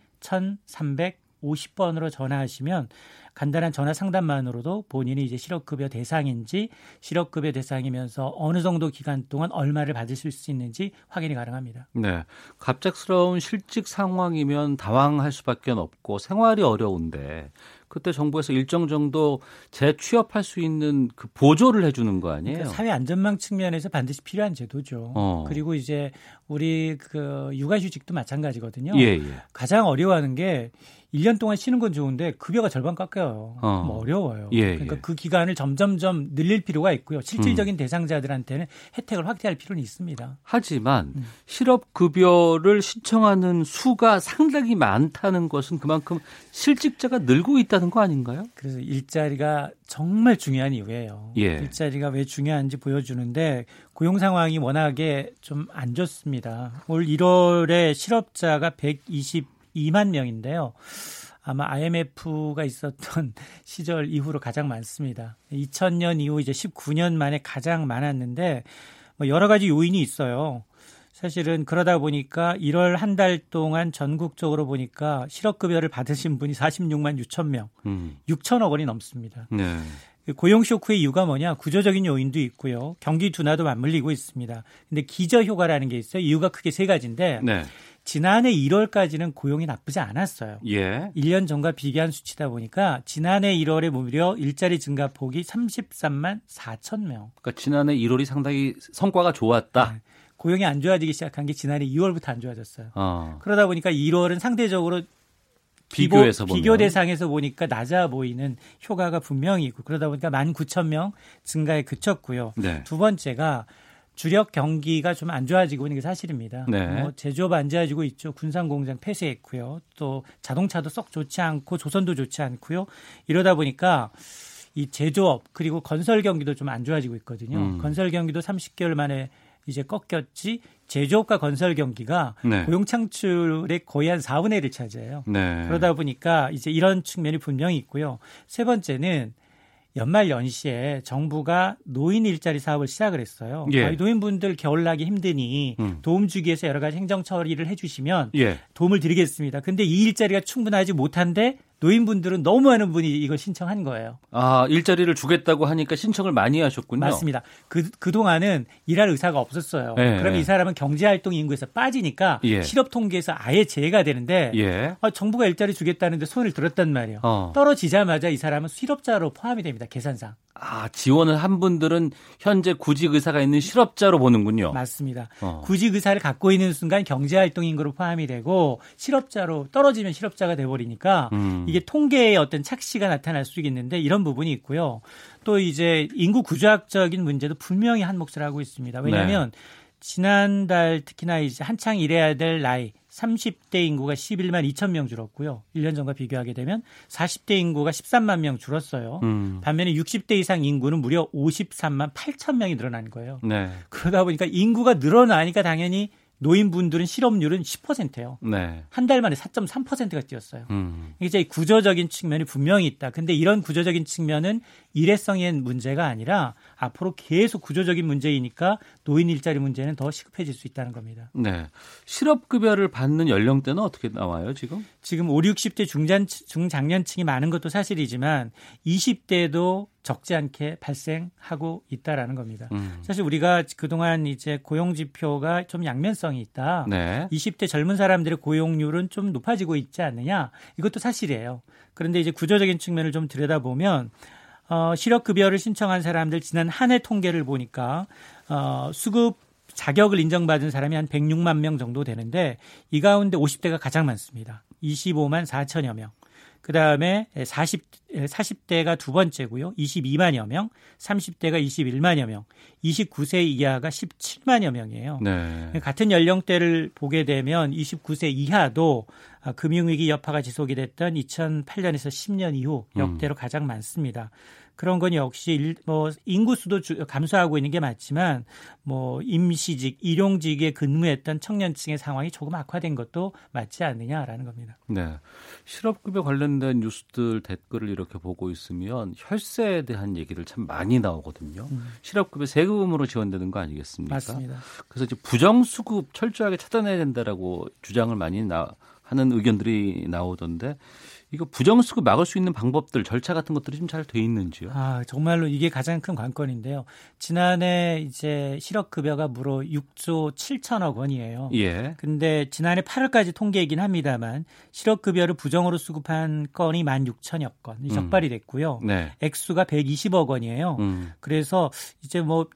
1,350번으로 전화하시면 간단한 전화 상담만으로도 본인이 이제 실업급여 대상인지 실업급여 대상이면서 어느 정도 기간 동안 얼마를 받으실 수 있는지 확인이 가능합니다. 네. 갑작스러운 실직 상황이면 당황할 수밖에 없고 생활이 어려운데 그때 정부에서 일정 정도 재취업할 수 있는 그 보조를 해주는 거 아니에요? 그러니까 사회 안전망 측면에서 반드시 필요한 제도죠. 어. 그리고 이제 우리 그 육아휴직도 마찬가지거든요. 예, 예. 가장 어려워하는 게 1년 동안 쉬는 건 좋은데 급여가 절반 깎여요. 어. 좀 어려워요. 예, 그러니까 예. 그 기간을 점점점 늘릴 필요가 있고요. 실질적인 음. 대상자들한테는 혜택을 확대할 필요는 있습니다. 하지만 음. 실업 급여를 신청하는 수가 상당히 많다는 것은 그만큼 실직자가 늘고 있다는 거 아닌가요? 그래서 일자리가 정말 중요한 이유예요. 예. 일자리가 왜 중요한지 보여주는데 고용 상황이 워낙에 좀 안 좋습니다. 올 1월에 실업자가 122만 명인데요. 아마 IMF가 있었던 시절 이후로 가장 많습니다. 2000년 이후 이제 19년 만에 가장 많았는데 뭐 여러 가지 요인이 있어요. 사실은 그러다 보니까 1월 한 달 동안 전국적으로 보니까 실업급여를 받으신 분이 46만 6천 명, 음. 6천억 원이 넘습니다. 네. 그 고용 쇼크의 이유가 뭐냐? 구조적인 요인도 있고요. 경기 둔화도 맞물리고 있습니다. 근데 기저 효과라는 게 있어요. 이유가 크게 세 가지인데 네. 지난해 1월까지는 고용이 나쁘지 않았어요. 예. 1년 전과 비교한 수치다 보니까 지난해 1월에 무려 일자리 증가 폭이 33만 4천 명. 그러니까 지난해 1월이 상당히 성과가 좋았다. 네. 고용이 안 좋아지기 시작한 게 지난해 2월부터 안 좋아졌어요. 어. 그러다 보니까 1월은 상대적으로 비교해서 비교, 비교 대상에서 보니까 낮아 보이는 효과가 분명히 있고 그러다 보니까 19,000명 증가에 그쳤고요. 네. 두 번째가 주력 경기가 좀 안 좋아지고 있는 게 사실입니다. 네. 뭐 제조업 안 좋아지고 있죠. 군산 공장 폐쇄했고요. 또 자동차도 썩 좋지 않고 조선도 좋지 않고요. 이러다 보니까 이 제조업 그리고 건설 경기도 좀 안 좋아지고 있거든요. 음. 건설 경기도 30개월 만에 이제 꺾였지 제조업과 건설 경기가 네. 고용 창출의 거의 한 4분의 1을 차지해요. 네. 그러다 보니까 이제 이런 측면이 분명히 있고요. 세 번째는 연말 연시에 정부가 노인 일자리 사업을 시작을 했어요. 예. 노인분들 겨울 나기 힘드니 음. 도움 주기 위해서 여러 가지 행정 처리를 해주시면 예. 도움을 드리겠습니다. 근데 이 일자리가 충분하지 못한데 노인분들은 너무 많은 분이 이걸 신청한 거예요. 아, 일자리를 주겠다고 하니까 신청을 많이 하셨군요. 맞습니다. 그, 그동안은 일할 의사가 없었어요. 예, 그러면 이 사람은 경제활동 인구에서 빠지니까 예. 실업 통계에서 아예 제외가 되는데 예. 아, 정부가 일자리 주겠다는데 손을 들었단 말이에요. 어. 떨어지자마자 이 사람은 실업자로 포함이 됩니다. 계산상. 아, 지원을 한 분들은 현재 구직 의사가 있는 실업자로 보는군요. 맞습니다. 어. 구직 의사를 갖고 있는 순간 경제 활동 인구로 포함이 되고 실업자로 떨어지면 실업자가 돼 버리니까 음. 이게 통계의 어떤 착시가 나타날 수 있는데 이런 부분이 있고요. 또 이제 인구 구조학적인 문제도 분명히 한 몫을 하고 있습니다. 왜냐하면 네. 지난달 특히나 이제 한창 일해야 될 나이 30대 인구가 11만 2천 명 줄었고요. 1년 전과 비교하게 되면 40대 인구가 13만 명 줄었어요. 음. 반면에 60대 이상 인구는 무려 53만 8천 명이 늘어난 거예요. 네. 그러다 보니까 인구가 늘어나니까 당연히 노인분들은 실업률은 10%예요. 네. 한달 만에 4.3%가 뛰었어요. 음. 이제 구조적인 측면이 분명히 있다. 근데 이런 구조적인 측면은 일회성의 문제가 아니라 앞으로 계속 구조적인 문제이니까 노인 일자리 문제는 더 시급해질 수 있다는 겁니다. 네. 실업급여를 받는 연령대는 어떻게 나와요, 지금? 지금 5, 60대 중장, 중장년층이 많은 것도 사실이지만 20대도 적지 않게 발생하고 있다라는 겁니다. 음. 사실 우리가 그동안 이제 고용 지표가 좀 양면성이 있다. 네. 20대 젊은 사람들의 고용률은 좀 높아지고 있지 않느냐? 이것도 사실이에요. 그런데 이제 구조적인 측면을 좀 들여다보면 어, 실업급여를 신청한 사람들 지난 한 해 통계를 보니까 어, 수급 자격을 인정받은 사람이 한 106만 명 정도 되는데 이 가운데 50대가 가장 많습니다. 25만 4천여 명. 그 다음에 40, 40대가 두 번째고요. 22만여 명, 30대가 21만여 명, 29세 이하가 17만여 명이에요. 네. 같은 연령대를 보게 되면 29세 이하도 아, 금융위기 여파가 지속이 됐던 2008년에서 10년 이후 역대로 음. 가장 많습니다. 그런 건 역시 일, 뭐 인구 수도 주, 감소하고 있는 게 맞지만 뭐 임시직, 일용직에 근무했던 청년층의 상황이 조금 악화된 것도 맞지 않느냐라는 겁니다. 네. 실업급여 관련된 뉴스들 댓글을 이렇게 보고 있으면 혈세에 대한 얘기를 참 많이 나오거든요. 음. 실업급여 세금으로 지원되는 거 아니겠습니까? 맞습니다. 그래서 이제 부정수급 철저하게 차단해야 된다라고 주장을 많이 나, 하는 의견들이 나오던데 이거 부정수급 막을 수 있는 방법들 절차 같은 것들이 좀 잘 돼 있는지요? 아 정말로 이게 가장 큰 관건인데요. 지난해 이제 실업급여가 무려 6조 7천억 원이에요. 예. 근데 지난해 8월까지 통계이긴 합니다만 실업급여를 부정으로 수급한 건이 1만 6천여 건 음. 적발이 됐고요. 네. 액수가 120억 원이에요. 음. 그래서 이제 뭐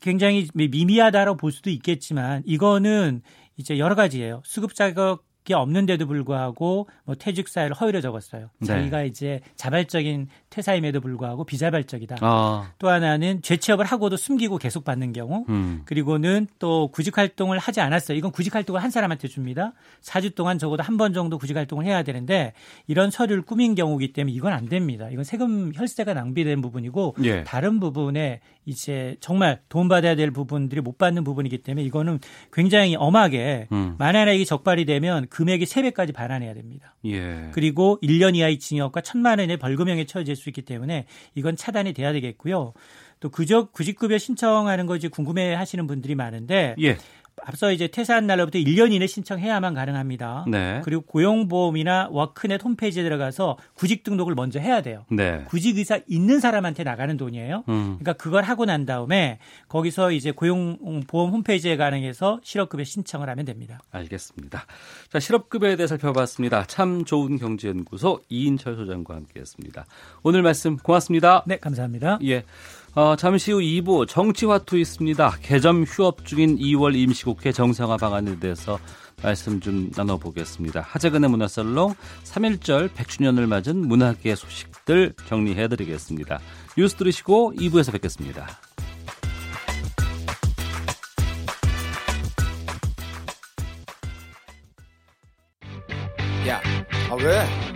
굉장히 미미하다라고 볼 수도 있겠지만 이거는 이제 여러 가지예요. 수급 자격 게 없는데도 불구하고 뭐 퇴직 사유를 허위로 적었어요. 네. 자기가 이제 자발적인 퇴사임에도 불구하고 비자발적이다. 아. 또 하나는 재취업을 하고도 숨기고 계속 받는 경우. 음. 그리고는 또 구직 활동을 하지 않았어요. 이건 구직 활동을 한 사람한테 줍니다. 4주 동안 적어도 한 번 정도 구직 활동을 해야 되는데 이런 서류를 꾸민 경우기 때문에 이건 안 됩니다. 이건 세금 혈세가 낭비된 부분이고 예. 다른 부분에 이제 정말 돈 받아야 될 부분들이 못 받는 부분이기 때문에 이거는 굉장히 엄하게 음. 만약에 이게 적발이 되면 금액이 3배까지 반환해야 됩니다. 예. 그리고 1년 이하의 징역과 1천만 원의 벌금형에 처해질 수 있기 때문에 이건 차단이 돼야 되겠고요. 또 구적 구직급여 신청하는 거 이제 궁금해 하시는 분들이 많은데 예. 앞서 이제 퇴사한 날로부터 1년 이내 신청해야만 가능합니다. 네. 그리고 고용보험이나 워크넷 홈페이지에 들어가서 구직 등록을 먼저 해야 돼요. 네. 구직 의사 있는 사람한테 나가는 돈이에요. 음. 그러니까 그걸 하고 난 다음에 거기서 이제 고용보험 홈페이지에 가능해서 실업급여 신청을 하면 됩니다. 알겠습니다. 자, 실업급여에 대해 살펴봤습니다. 참 좋은 경제연구소 이인철 소장과 함께했습니다. 오늘 말씀 고맙습니다. 네, 감사합니다. 예. 어, 잠시 후 2부 정치화투 있습니다. 개점 휴업 중인 2월 임시국회 정상화 방안에 대해서 말씀 좀 나눠보겠습니다. 하재근의 문화살롱 3.1절 100주년을 맞은 문화계 소식들 정리해드리겠습니다. 뉴스 들으시고 2부에서 뵙겠습니다. 야, 아 왜?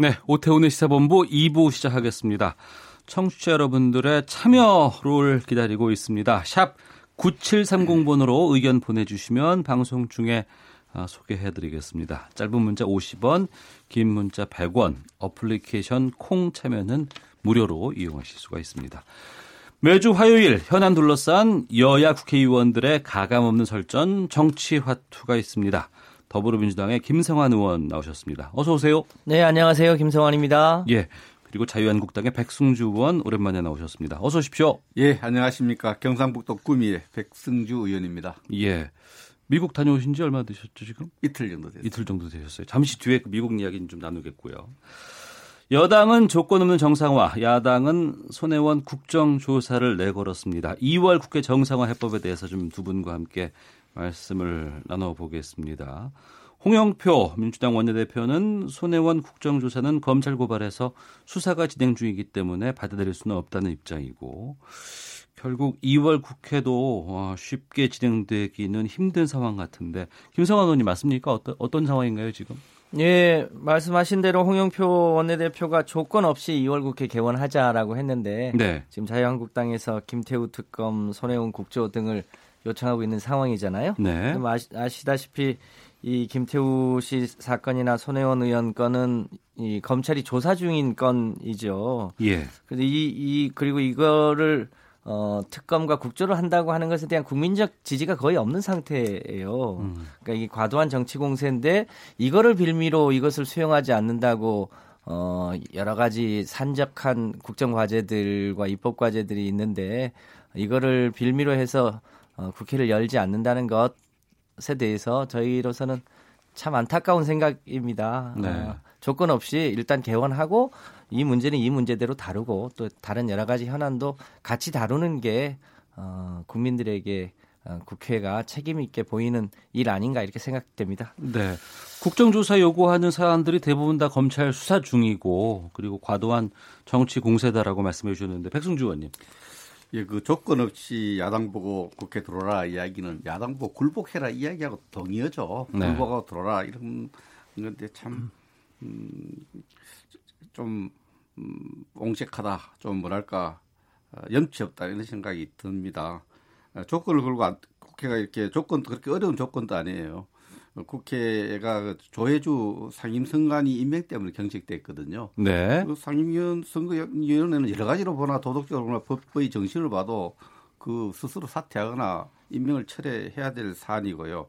네, 오태훈의 시사본부 2부 시작하겠습니다. 청취자 여러분들의 참여를 기다리고 있습니다. 샵 9730번으로 의견 보내주시면 방송 중에 아, 소개해드리겠습니다. 짧은 문자 50원, 긴 문자 100원, 어플리케이션 콩 참여는 무료로 이용하실 수가 있습니다. 매주 화요일 현안 둘러싼 여야 국회의원들의 가감없는 설전 정치 화투가 있습니다. 더불어민주당의 김성환 의원 나오셨습니다. 어서 오세요. 네, 안녕하세요. 김성환입니다. 예. 그리고 자유한국당의 백승주 의원 오랜만에 나오셨습니다. 어서 오십시오. 예, 안녕하십니까. 경상북도 구미의 백승주 의원입니다. 예. 미국 다녀오신 지 얼마 되셨죠, 지금? 이틀 정도 됐어요. 이틀 정도 되셨어요. 잠시 뒤에 그 미국 이야기는 좀 나누겠고요. 여당은 조건 없는 정상화, 야당은 손혜원 국정조사를 내걸었습니다. 2월 국회 정상화 해법에 대해서 좀 두 분과 함께 말씀을 나눠보겠습니다. 홍영표 민주당 원내대표는 손혜원 국정조사는 검찰 고발에서 수사가 진행 중이기 때문에 받아들일 수는 없다는 입장이고 결국 2월 국회도 어, 쉽게 진행되기는 힘든 상황 같은데 김성환 의원님 맞습니까? 어떤 어떤 상황인가요 지금? 예, 말씀하신 대로 홍영표 원내대표가 조건 없이 2월 국회 개원하자라고 했는데 네. 지금 자유한국당에서 김태우 특검, 손혜원 국조 등을 요청하고 있는 상황이잖아요. 네. 아시, 다시피 이 김태우 씨 사건이나 손혜원 의원 건은 이 검찰이 조사 중인 건이죠. 예. 그래서 이, 이 그리고 이거를 어, 특검과 국조를 한다고 하는 것에 대한 국민적 지지가 거의 없는 상태예요. 음. 그러니까 이 과도한 정치 공세인데 이거를 빌미로 이것을 수용하지 않는다고 어, 여러 가지 산적한 국정 과제들과 입법 과제들이 있는데 이거를 빌미로 해서 어, 국회를 열지 않는다는 것 것에 대해서 저희로서는 참 안타까운 생각입니다. 네. 어, 조건 없이 일단 개원하고 이 문제는 이 문제대로 다루고 또 다른 여러 가지 현안도 같이 다루는 게 어, 국민들에게 어, 국회가 책임 있게 보이는 일 아닌가 이렇게 생각됩니다. 네. 국정조사 요구하는 사안들이 대부분 다 검찰 수사 중이고 그리고 과도한 정치 공세다라고 말씀해 주셨는데 백승주 의원님. 예, 그 조건 없이 야당 보고 국회 들어라 이야기는 야당 보고 굴복해라 이야기하고 동의어죠. 네. 굴복하고 들어라 이런 건데 참, 음, 좀, 음, 옹색하다. 좀 뭐랄까, 어, 염치 없다. 이런 생각이 듭니다. 어, 조건을 걸고 국회가 이렇게 조건 그렇게 어려운 조건도 아니에요. 어, 국회가 그 조혜주 상임선관위 임명 때문에 경직됐거든요. 네. 그 상임위원 선거위원회는 여러 가지로 보나 도덕적으로 보나 법의 정신을 봐도 그 스스로 사퇴하거나 임명을 철회해야 될 사안이고요.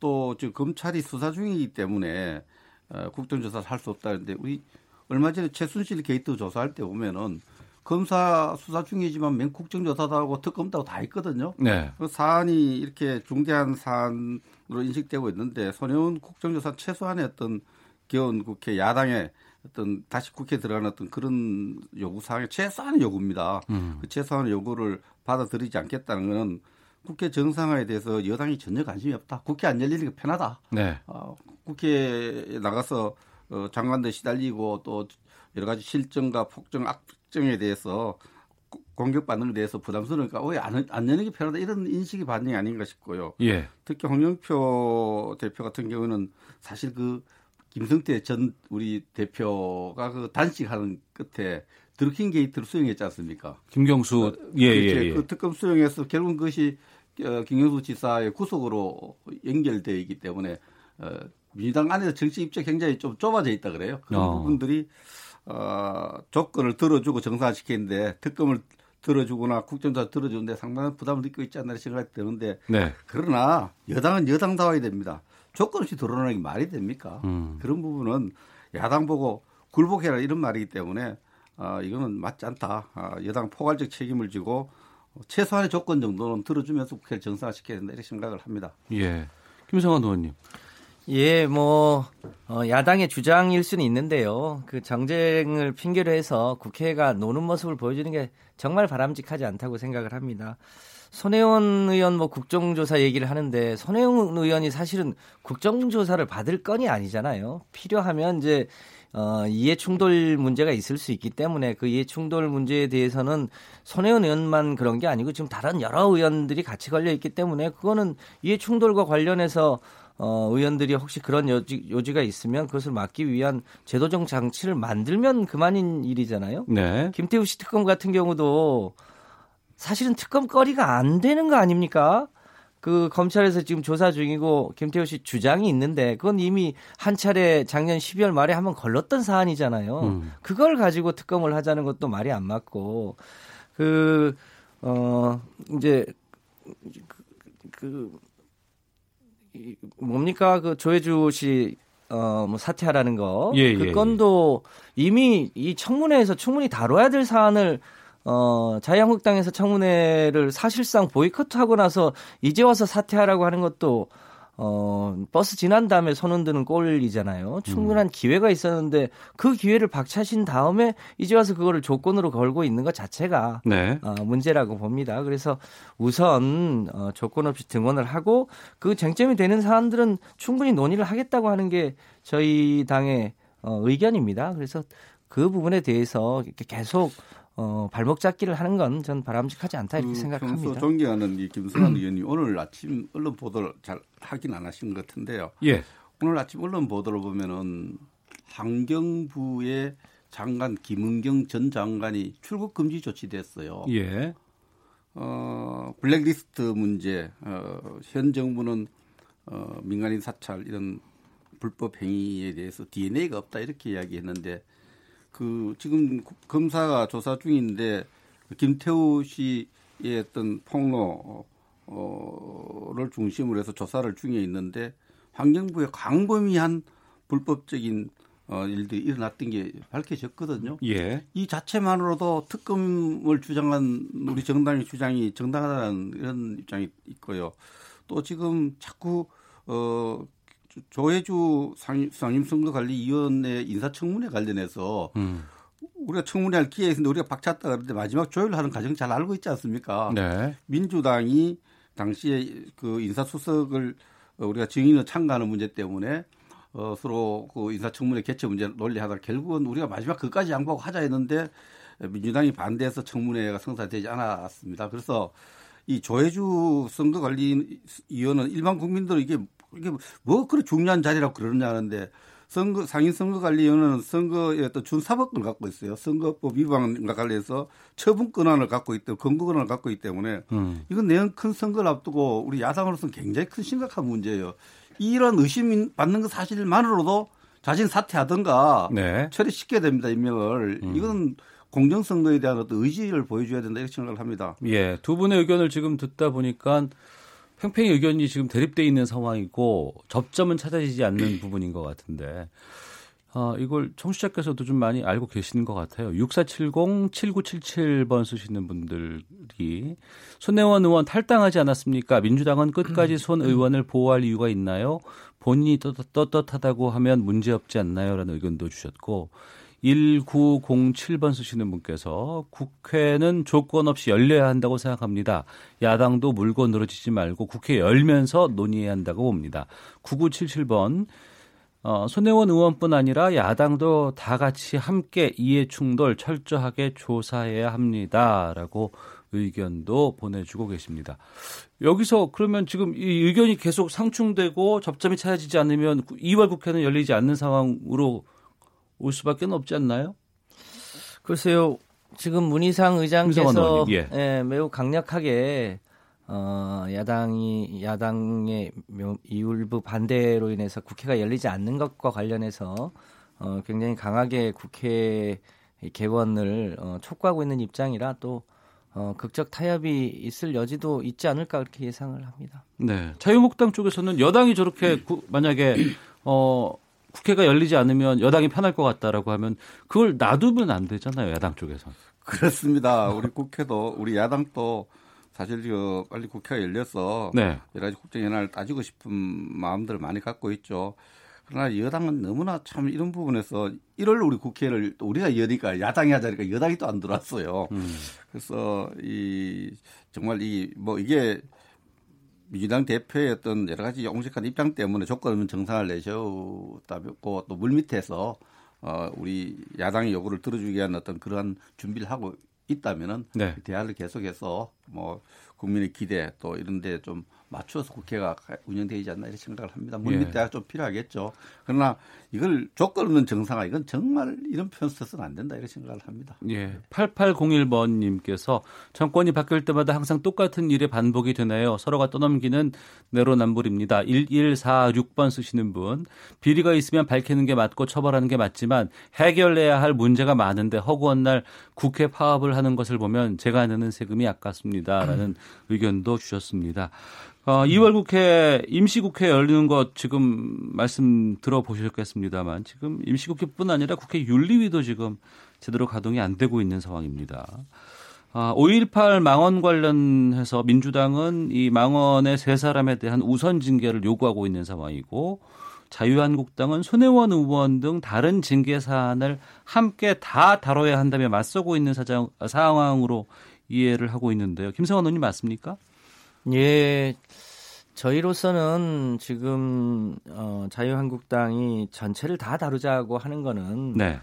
또 지금 검찰이 수사 중이기 때문에 어, 국정조사를 할 수 없다는데 우리 얼마 전에 최순실 게이트 조사할 때 보면은 검찰 수사 중이지만 맨 국정 조사도 하고 특검도 하고 다 했거든요. 네. 그 사안이 이렇게 중대한 사안으로 인식되고 있는데 손혜원 국정조사 최소한의 어떤 개헌 국회 야당의 어떤 다시 국회에 들어가는 어떤 그런 요구 사항의 최소한의 요구입니다. 음. 그 최소한의 요구를 받아들이지 않겠다는 것은 국회 정상화에 대해서 여당이 전혀 관심이 없다. 국회 안 열리는 게 편하다. 네. 어, 국회에 나가서 어, 장관들 시달리고 또 여러 가지 실정과 폭정, 악 정에 대해서 공격받는 데 대해서 부담스러우니까 왜안 안 여는 게 편하다 이런 인식이 반영이 아닌가 싶고요. 예. 특히 홍영표 대표 같은 경우는 사실 그 김성태 전 우리 대표가 그 단식하는 끝에 드루킹 게이트를 수용했지 않습니까? 김경수 어, 예, 예, 예. 그 특검 수용해서 결국은 그것이 어, 김경수 지사의 구속으로 연결되어 있기 때문에 어, 민주당 안에서 정치 입장 굉장히 좀 좁아져 있다 그래요. 그런 어. 부분들이 어, 조건을 들어주고 정상화시키는데 특검을 들어주거나 국정조사 들어주는데 상당한 부담을 느끼고 있지 않나 생각이 드는데 네. 그러나 여당은 여당다워야 됩니다. 조건 없이 드러나는 게 말이 됩니까? 음. 그런 부분은 야당 보고 굴복해라 이런 말이기 때문에 어, 이거는 맞지 않다. 어, 여당 포괄적 책임을 지고 최소한의 조건 정도는 들어주면서 국회를 정상화시켜야 된다 이렇게 생각을 합니다. 예. 김성환 의원님. 예, 뭐 어, 야당의 주장일 수는 있는데요. 그 정쟁을 핑계로 해서 국회가 노는 모습을 보여주는 게 정말 바람직하지 않다고 생각을 합니다. 손혜원 의원 뭐 국정조사 얘기를 하는데 손혜원 의원이 사실은 국정조사를 받을 건이 아니잖아요. 필요하면 이제 어, 이해 충돌 문제가 있을 수 있기 때문에 그 이해 충돌 문제에 대해서는 손혜원 의원만 그런 게 아니고 지금 다른 여러 의원들이 같이 걸려 있기 때문에 그거는 이해 충돌과 관련해서 어, 의원들이 혹시 그런 여지, 요지가 있으면 그것을 막기 위한 제도적 장치를 만들면 그만인 일이잖아요. 네. 김태우 씨 특검 같은 경우도 사실은 특검거리가 안 되는 거 아닙니까? 그 검찰에서 지금 조사 중이고 김태우 씨 주장이 있는데 그건 이미 한 차례 작년 12월 말에 한번 걸렀던 사안이잖아요. 음. 그걸 가지고 특검을 하자는 것도 말이 안 맞고 그 어 이제 그, 그 뭡니까 그 조혜주 씨 어, 뭐 사퇴하라는 거. 예, 그 예, 건도 예. 이미 이 청문회에서 충분히 다뤄야 될 사안을 어, 자유한국당에서 청문회를 사실상 보이콧하고 나서 이제 와서 사퇴하라고 하는 것도 어, 버스 지난 다음에 손 흔드는 꼴이잖아요. 충분한 음. 기회가 있었는데 그 기회를 박차신 다음에 이제 와서 그거를 조건으로 걸고 있는 것 자체가 네. 어, 문제라고 봅니다. 그래서 우선 어, 조건 없이 등원을 하고 그 쟁점이 되는 사안들은 충분히 논의를 하겠다고 하는 게 저희 당의 어, 의견입니다. 그래서 그 부분에 대해서 계속 어, 발목 잡기를 하는 건 전 바람직하지 않다 이렇게 그 생각합니다. 평소 존경하는 이 김승환 의원님 오늘 아침 언론 보도를 잘 하긴 안 하신 것 같은데요. 예. 오늘 아침 언론 보도를 보면은 환경부의 장관 김은경 전 장관이 출국 금지 조치됐어요. 예. 어, 블랙리스트 문제, 어, 현 정부는 어, 민간인 사찰 이런 불법 행위에 대해서 DNA가 없다 이렇게 이야기했는데 그 지금 검사가 조사 중인데 김태우 씨의 어떤 폭로를 중심으로 해서 조사를 중에 있는데 환경부에 광범위한 불법적인 어, 일들이 일어났던 게 밝혀졌거든요. 예. 이 자체만으로도 특검을 주장한 우리 정당의 주장이 정당하다는 이런 입장이 있고요. 또 지금 자꾸 어 조혜주 상임, 상임선거관리위원회 인사청문회 관련해서 음. 우리가 청문회 할 기회에 있는데 우리가 박찼다 그러는데 마지막 조율하는 과정 잘 알고 있지 않습니까? 네. 민주당이 당시에 그 인사수석을 우리가 증인으로 참가하는 문제 때문에 어, 서로 그 인사청문회 개최 문제 논리하다 결국은 우리가 마지막 그까지 양보하고 하자 했는데 민주당이 반대해서 청문회가 성사되지 않았습니다. 그래서 이 조혜주 선거관리위원은 일반 국민들은 이게 이게 뭐 그렇게 중요한 자리라고 그러느냐 하는데 선거 상인 선거관리위원회는 선거의 어떤 준사법권을 갖고 있어요. 선거법 위반과 관련해서 처분 권한을 갖고 있고 건거 권한을 갖고 있기 때문에 음. 이건 내년 큰 선거를 앞두고 우리 야당으로서는 굉장히 큰 심각한 문제예요. 이런 의심 받는 것 사실만으로도 자신 사퇴하든가 네. 처리 시켜야 됩니다 임명을 음. 이건 공정선거에 대한 어떤 의지를 보여줘야 된다 이렇게 생각을 합니다. 예, 두 분의 의견을 지금 듣다 보니까 팽팽히 의견이 지금 대립돼 있는 상황이고 접점은 찾아지지 않는 부분인 것 같은데 어, 이걸 청취자께서도 좀 많이 알고 계시는 것 같아요. 6470-7977번 쓰시는 분들이 손혜원 의원 탈당하지 않았습니까? 민주당은 끝까지 손 의원을 보호할 이유가 있나요? 본인이 떳떳하다고 하면 문제없지 않나요? 라는 의견도 주셨고 1907번 쓰시는 분께서 국회는 조건 없이 열려야 한다고 생각합니다. 야당도 물고 늘어지지 말고 국회 열면서 논의해야 한다고 봅니다. 9977번 어, 손혜원 의원뿐 아니라 야당도 다 같이 함께 이해 충돌 철저하게 조사해야 합니다라고 의견도 보내주고 계십니다. 여기서 그러면 지금 이 의견이 계속 상충되고 접점이 찾아지지 않으면 2월 국회는 열리지 않는 상황으로 올 수밖에 없지 않나요? 글쎄요. 지금 문희상 의장께서 예. 예, 매우 강력하게 어, 야당이 야당의 일부 반대로 인해서 국회가 열리지 않는 것과 관련해서 어, 굉장히 강하게 국회 개원을 어, 촉구하고 있는 입장이라 또 어, 극적 타협이 있을 여지도 있지 않을까 그렇게 예상을 합니다. 네. 자유한국당 쪽에서는 여당이 저렇게 구, 만약에 어, 국회가 열리지 않으면 여당이 편할 것 같다라고 하면 그걸 놔두면 안 되잖아요. 야당 쪽에서. 그렇습니다. 우리 국회도 우리 야당도 사실 그 빨리 국회가 열려서 네. 여러 가지 국정 현안을 따지고 싶은 마음들을 많이 갖고 있죠. 그러나 여당은 너무나 참 이런 부분에서 1월 우리 국회를 우리가 여니까 야당이 하자니까 여당이 또 안 들어왔어요. 음. 그래서 이 정말 이 뭐 이게 민주당 대표의 어떤 여러 가지 용식한 입장 때문에 조건 없는 정상을 내셨다고 또 물밑에서 어 우리 야당의 요구를 들어주기 위한 어떤 그러한 준비를 하고 있다면은 네. 대화를 계속해서 뭐 국민의 기대 또 이런데 좀 맞춰서 국회가 운영되지 않나 이런 생각을 합니다. 물밑 예. 대화가 좀 필요하겠죠. 그러나 이걸 조건 없는 정상화 이건 정말 이런 표현 써서는 안 된다 이런 생각을 합니다. 예. 8801번 님께서 정권이 바뀔 때마다 항상 똑같은 일의 반복이 되나요? 서로가 떠넘기는 내로남불입니다. 1146번 쓰시는 분 비리가 있으면 밝히는 게 맞고 처벌하는 게 맞지만 해결해야 할 문제가 많은데 허구한 날 국회 파업을 하는 것을 보면 제가 내는 세금이 아깝습니다라는 의견도 주셨습니다. 어, 2월 국회 임시 국회 열리는 것 지금 말씀 들어보셨겠습니다 만 지금 임시국회뿐 아니라 국회 윤리위도 지금 제대로 가동이 안 되고 있는 상황입니다. 아, 5.18 망언 관련해서 민주당은 이 망언의 세 사람에 대한 우선 징계를 요구하고 있는 상황이고 자유한국당은 손혜원 의원 등 다른 징계 사안을 함께 다 다뤄야 한다며 맞서고 있는 사장, 상황으로 이해를 하고 있는데요. 김성환 의원님 맞습니까? 예. 저희로서는 지금 어, 자유한국당이 전체를 다 다루자고 하는 거는 네.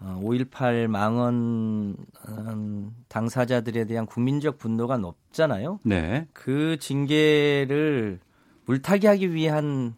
어, 5.18 망언 음, 당사자들에 대한 국민적 분노가 높잖아요. 네. 그 징계를 물타기하기 위한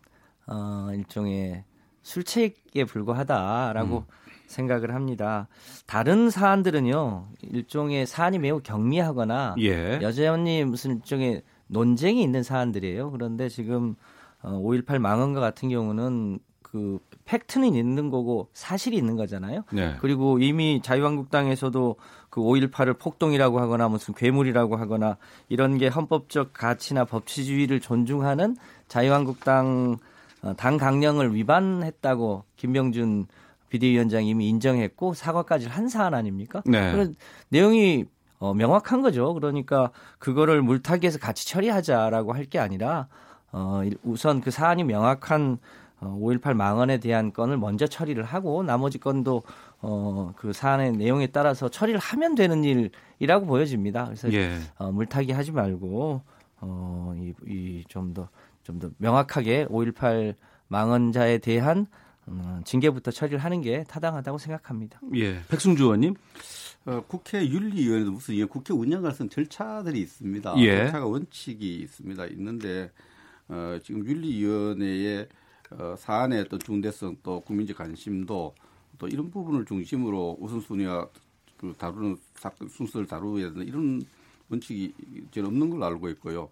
어, 일종의 술책에 불과하다라고 음. 생각을 합니다. 다른 사안들은요 일종의 사안이 매우 경미하거나 예. 여전히 무슨 일종의 논쟁이 있는 사안들이에요. 그런데 지금 5.18 어, 망언과 같은 경우는 그 팩트는 있는 거고 사실이 있는 거잖아요. 네. 그리고 이미 자유한국당에서도 그 5.18을 폭동이라고 하거나 무슨 괴물이라고 하거나 이런 게 헌법적 가치나 법치주의를 존중하는 자유한국당 어, 당 강령을 위반했다고 김병준 비대위원장이 이미 인정했고 사과까지 한 사안 아닙니까? 네. 그런 내용이 어, 명확한 거죠. 그러니까 그거를 물타기해서 같이 처리하자라고 할 게 아니라 어, 우선 그 사안이 명확한 어, 5.18 망언에 대한 건을 먼저 처리를 하고 나머지 건도 어, 그 사안의 내용에 따라서 처리를 하면 되는 일이라고 보여집니다. 그래서 예. 어, 물타기 하지 말고 어, 이, 이 좀 더 좀 더 명확하게 5.18 망언자에 대한 음, 징계부터 처리를 하는 게 타당하다고 생각합니다. 예. 백승주 의원님. 어, 국회 윤리위원회도 무슨 예, 국회 운영 관련 절차들이 있습니다. 예. 절차가 원칙이 있습니다. 있는데 어, 지금 윤리위원회의 어, 사안의 또 중대성 또 국민적 관심도 또 이런 부분을 중심으로 우선순위와 그 다루는 사건 순서를 다루어야 되는 이런 원칙이 전 없는 걸로 알고 있고요.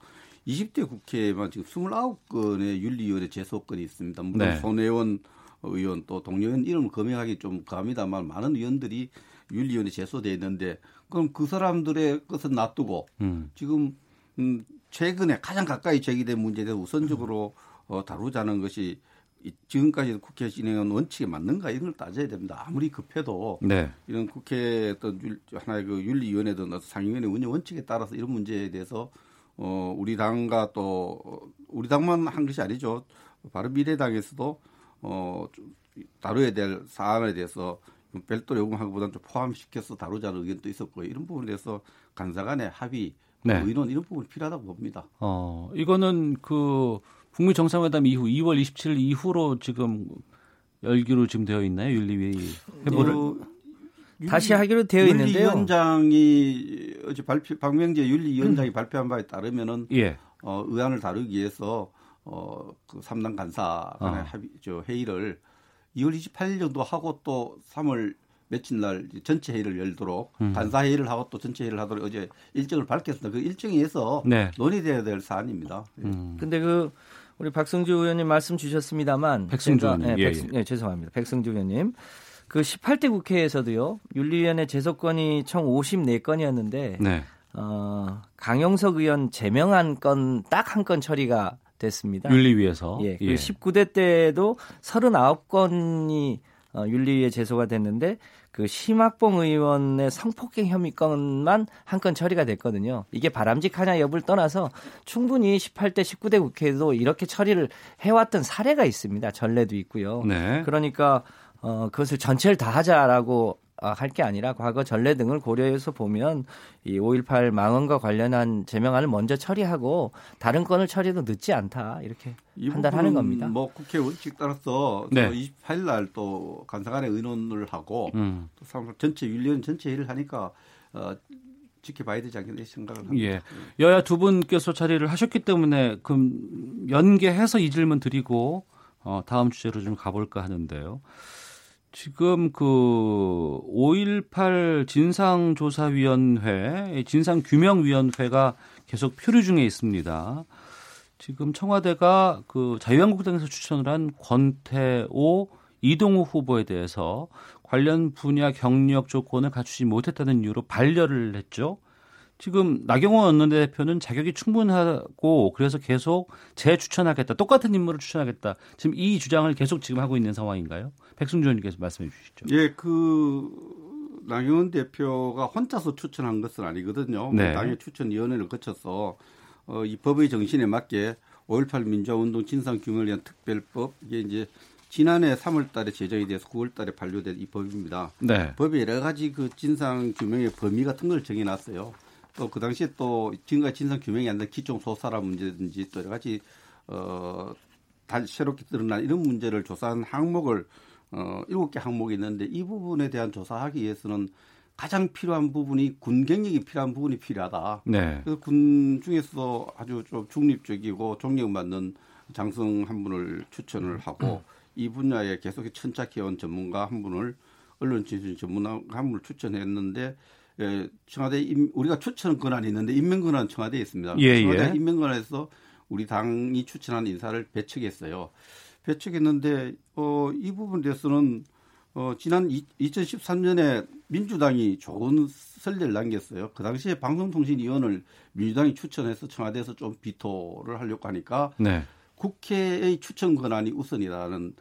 20대 국회에만 지금 29건의 윤리위원회 제소건이 있습니다. 물론 네. 손혜원 의원 또 동료원 이름을 검명하기 좀 감이다만 많은 의원들이 윤리위원회 제소돼 있는데 그럼 그 사람들의 것은 놔두고 음. 지금 음, 최근에 가장 가까이 제기된 문제에 대해 우선적으로 어, 다루자는 것이 지금까지 국회 진행한 원칙에 맞는가 이런 걸 따져야 됩니다. 아무리 급해도 네. 이런 국회 어떤 하나의 그 윤리위원회든 상임위원회 운영 원칙에 따라서 이런 문제에 대해서 어 우리 당과 또 우리 당만 한 것이 아니죠. 바른 미래당에서도 어 다뤄야 될 사안에 대해서 별도로 요구하기보다는 좀 포함시켜서 다루자는 의견도 있었고요. 이런 부분에 대해서 간사 간의 합의, 네. 의논 이런 부분이 필요하다고 봅니다. 어 이거는 그 북미 정상회담 이후 2월 27일 이후로 지금 열기로 지금 되어 있나요? 윤리위 회부를 어, 다시 하기로 되어 있는데요. 윤리위원장이 어제 발표 박명재 윤리위원장이 음. 발표한 바에 따르면은 예. 어, 의안을 다루기 위해서 어, 그 3당 간사 간의 어. 합의 저 회의를 2월 28일 정도 하고 또 3월 며칠 날 전체 회의를 열도록 음. 간사 회의를 하고 또 전체 회의를 하도록 어제 일정을 밝혔습니다. 그 일정에서 네. 논의돼야 될 사안입니다. 음. 근데 그 우리 박성주 의원님 말씀 주셨습니다만 백승주 의원님 네, 백, 예, 예. 네, 죄송합니다. 백승주 의원님. 그 18대 국회에서도요. 윤리위원회 제소건이 총 54건이었는데 네. 어, 강용석 의원 제명한 건 딱 한 건 처리가 됐습니다. 윤리위에서. 예. 그 예. 19대 때도 39건이 어, 윤리위에 제소가 됐는데 그 심학봉 의원의 성폭행 혐의 건만 한 건 처리가 됐거든요. 이게 바람직하냐 여부를 떠나서 충분히 18대 19대 국회에도 이렇게 처리를 해왔던 사례가 있습니다. 전례도 있고요. 네. 그러니까 어, 그것을 전체를 다 하자라고 아, 할 게 아니라 과거 전례 등을 고려해서 보면 이 5.18 망언과 관련한 제명안을 먼저 처리하고 다른 건을 처리도 늦지 않다 이렇게 판단하는 겁니다. 뭐 국회 원칙 따라서 네. 28일 날 또 간사간의 의논을 하고 음. 또 전체 윤리원 전체 일을 하니까 어, 지켜봐야 되지 않겠나 생각을 합니다. 예. 여야 두 분께서 자리를 하셨기 때문에 그럼 연계해서 이 질문 드리고 어, 다음 주제로 좀 가볼까 하는데요. 지금 그 5.18 진상조사위원회, 진상규명위원회가 계속 표류 중에 있습니다. 지금 청와대가 그 자유한국당에서 추천을 한 권태호, 이동우 후보에 대해서 관련 분야 경력 조건을 갖추지 못했다는 이유로 반려를 했죠. 지금 나경원 원내 대표는 자격이 충분하고 그래서 계속 재추천하겠다. 똑같은 인물을 추천하겠다. 지금 이 주장을 계속 지금 하고 있는 상황인가요? 백승주 의원님께서 말씀해 주시죠. 예, 그 나경원 대표가 혼자서 추천한 것은 아니거든요. 네. 당의 추천위원회를 거쳐서 어, 이 법의 정신에 맞게 5.18 민주화운동 진상규명을 위한 특별법 이게 이제 지난해 3월 달에 제정이 돼서 9월 달에 반려된 이 법입니다. 네. 법에 여러 가지 그 진상규명의 범위 같은 걸 정해놨어요. 또 그 당시에 또 지금까지 진상 규명이 안 된 기총 소사라 문제든지 또 여러 가지 어 새롭게 드러난 이런 문제를 조사한 항목을 어 일곱 개 항목이 있는데 이 부분에 대한 조사하기 위해서는 가장 필요한 부분이 군 경력이 필요한 부분이 필요하다. 네. 그래서 군 중에서 아주 좀 중립적이고 존경 받는 장성 한 분을 추천을 하고 이 분야에 계속 천착해온 전문가 한 분을 언론 진실 전문가 한 분을 추천했는데 예, 청와대 임, 우리가 추천 권한이 있는데 임명 권한 청와대에 있습니다. 예, 청와대 예. 임명 권한에서 우리 당이 추천한 인사를 배척했어요. 배척했는데 어, 이 부분에 대해서는 어, 지난 이, 2013년에 민주당이 좋은 설례를 남겼어요. 그 당시에 방송통신위원을 민주당이 추천해서 청와대에서 좀 비토를 하려고 하니까 네. 국회의 추천 권한이 우선이라는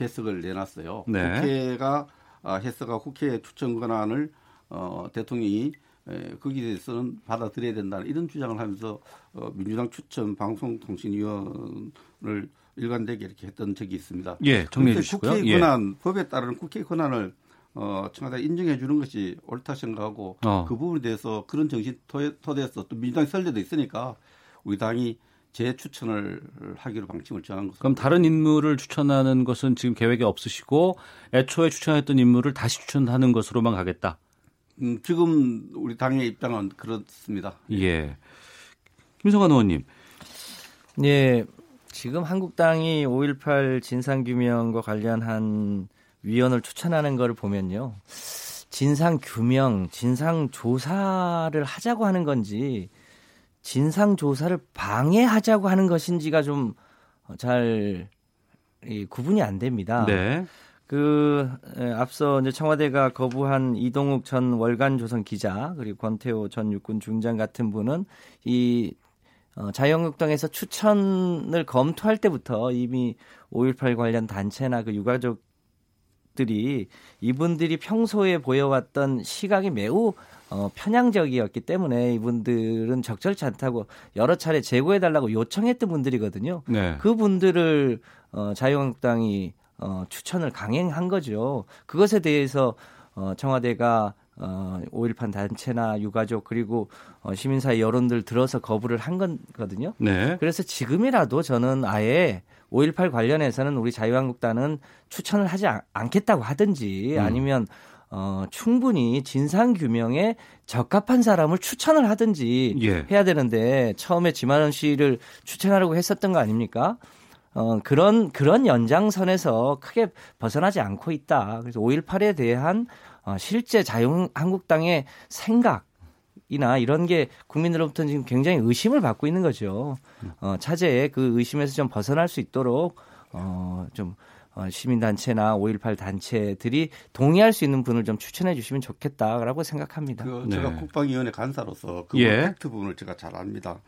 해석을 내놨어요. 네. 국회가 아, 해석하 국회의 추천 권한을 어, 대통령이 에, 거기에 대해서는 받아들여야 된다는 이런 주장을 하면서 어, 민주당 추천 방송통신위원을 일관되게 이렇게 했던 적이 있습니다. 예, 정리해 주시고요. 국회 권한 예. 법에 따른 국회 권한을 어, 청와대 인정해 주는 것이 옳다 생각하고 어. 그 부분에 대해서 그런 정신 토대에서 또 민주당이 설례도 있으니까 우리 당이 재추천을 하기로 방침을 정한 것입니다. 그럼 다른 인물을 추천하는 것은 지금 계획에 없으시고 애초에 추천했던 인물을 다시 추천하는 것으로만 가겠다. 음, 지금 우리 당의 입장은 그렇습니다. 예. 김성환 의원님. 예. 지금 한국당이 5.18 진상규명과 관련한 위원을 추천하는 것을 보면요. 진상 규명, 진상 조사를 하자고 하는 건지 진상 조사를 방해하자고 하는 것인지가 좀 잘 구분이 안 됩니다. 네. 그 앞서 이제 청와대가 거부한 이동욱 전 월간 조선 기자 그리고 권태호 전 육군 중장 같은 분은 이 어, 자유한국당에서 추천을 검토할 때부터 이미 5.18 관련 단체나 그 유가족 들이 이분들이 평소에 보여왔던 시각이 매우 어, 편향적이었기 때문에 이분들은 적절치 않다고 여러 차례 제고해달라고 요청했던 분들이거든요. 네. 그 분들을 어, 자유한국당이 어, 추천을 강행한 거죠. 그것에 대해서 어, 청와대가 어, 5.18 단체나 유가족 그리고 어, 시민사회 여론들 들어서 거부를 한 거거든요. 네. 그래서 지금이라도 저는 아예 5.18 관련해서는 우리 자유한국당은 추천을 하지 않, 겠다고 하든지 음. 아니면 어, 충분히 진상 규명에 적합한 사람을 추천을 하든지 예. 해야 되는데 처음에 지만원 씨를 추천하려고 했었던 거 아닙니까? 어, 그런 그런 연장선에서 크게 벗어나지 않고 있다. 그래서 5.18에 대한 어, 실제 자유한국당의 생각 이나 이런 게 국민들로부터는 지금 굉장히 의심을 받고 있는 거죠. 어, 차제에 그 의심에서 좀 벗어날 수 있도록 어, 좀 어, 시민단체나 5.18 단체들이 동의할 수 있는 분을 좀 추천해 주시면 좋겠다라고 생각합니다. 그 제가 네. 국방위원회 간사로서 그 예. 팩트 부분을 제가 잘 압니다.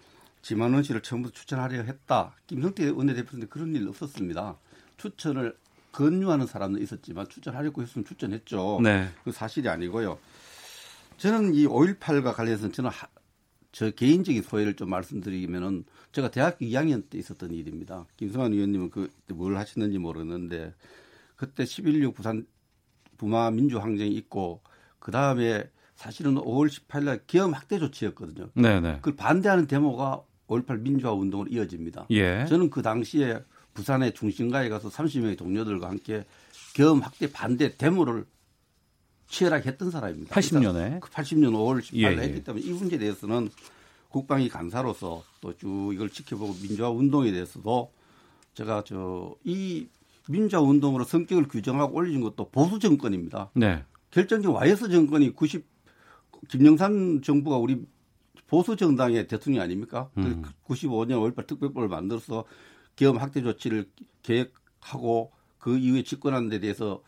지만원 씨를 처음부터 추천하려 했다. 김성태 원내대표인데 그런 일 없었습니다. 추천을 권유하는 사람은 있었지만 추천하려고 했으면 추천했죠. 네. 그 사실이 아니고요. 저는 이 5.18과 관련해서 저는 하, 저 개인적인 소회를 좀 말씀드리면은 제가 대학교 2학년 때 있었던 일입니다. 김성환 의원님은 그때 뭘 하시는지 모르는데 그때 11.6 부산 부마 민주항쟁이 있고 그 다음에 사실은 5월 18일 날 기업 확대 조치였거든요. 네네. 그걸 반대하는 데모가 5.18 민주화 운동으로 이어집니다. 예. 저는 그 당시에 부산의 중심가에 가서 30명의 동료들과 함께 계엄 확대 반대 데모를 치열하게 했던 사람입니다. 80년에. 80년 5월 18일에 예, 예. 했기 때문에 이 문제에 대해서는 국방위 간사로서 또 쭉 이걸 지켜보고 민주화 운동에 대해서도 제가 저 이 민주화 운동으로 성격을 규정하고 올린 것도 보수 정권입니다. 네. 결정적 YS 정권이 90 김영삼 정부가 우리 보수 정당의 대통령 아닙니까? 음. 95년 5.18 특별법을 만들어서 기업 확대 조치를 계획하고 그 이후에 집권하는 데 대해서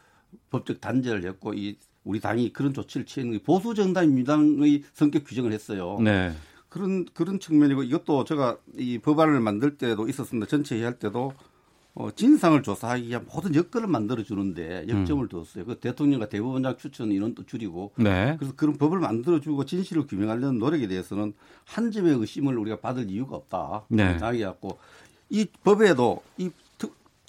법적 단죄를 했고 이 우리 당이 그런 조치를 취하는 게 보수 정당 민주당의 성격 규정을 했어요. 네. 그런 그런 측면이고 이것도 제가 이 법안을 만들 때도 있었습니다. 전체 회의할 때도 어, 진상을 조사하기 위한 모든 여건을 만들어 주는데 역점을 음. 두었어요. 그 대통령과 대법원장 추천 인원도 줄이고 네. 그래서 그런 법을 만들어 주고 진실을 규명하려는 노력에 대해서는 한 점의 의심을 우리가 받을 이유가 없다. 네. 이야기했고 이 법에도 이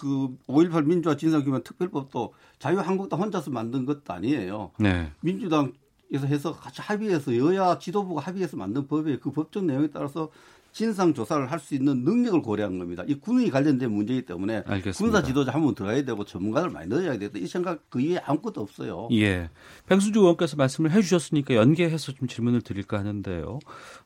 그 5.18 민주화 진상규명 특별법도 자유한국당 혼자서 만든 것도 아니에요. 네. 민주당에서 해서 같이 합의해서 여야 지도부가 합의해서 만든 법에 그 법적 내용에 따라서 진상 조사를 할 수 있는 능력을 고려한 겁니다. 이 군이 관련된 문제이기 때문에 알겠습니다. 군사 지도자 한번 들어가야 되고 전문가를 많이 넣어야 되겠다. 이 생각 그 이외에 아무것도 없어요. 예. 백수주 의원께서 말씀을 해주셨으니까 연계해서 좀 질문을 드릴까 하는데요.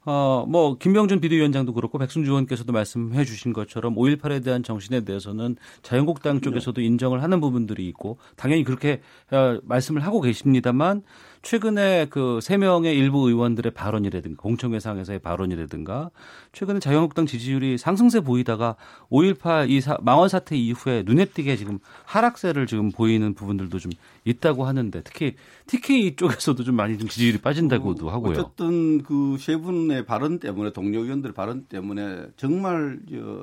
어, 뭐 김병준 비대위원장도 그렇고 백승주 의원께서도 말씀해 주신 것처럼 5.18에 대한 정신에 대해서는 자유한국당 쪽에서도 인정을 하는 부분들이 있고 당연히 그렇게 어, 말씀을 하고 계십니다만 최근에 그 세 명의 일부 의원들의 발언이라든가 공청회상에서의 발언이라든가 최근에 자유한국당 지지율이 상승세 보이다가 5.18이 사, 망원 사태 이후에 눈에 띄게 지금 하락세를 지금 보이는 부분들도 좀 있다고 하는데 특히 TK 쪽에서도 좀 많이 좀 지지율이 빠진다고도 하고요. 어쨌든 그 세 분의 발언 때문에 동료 의원들 발언 때문에 정말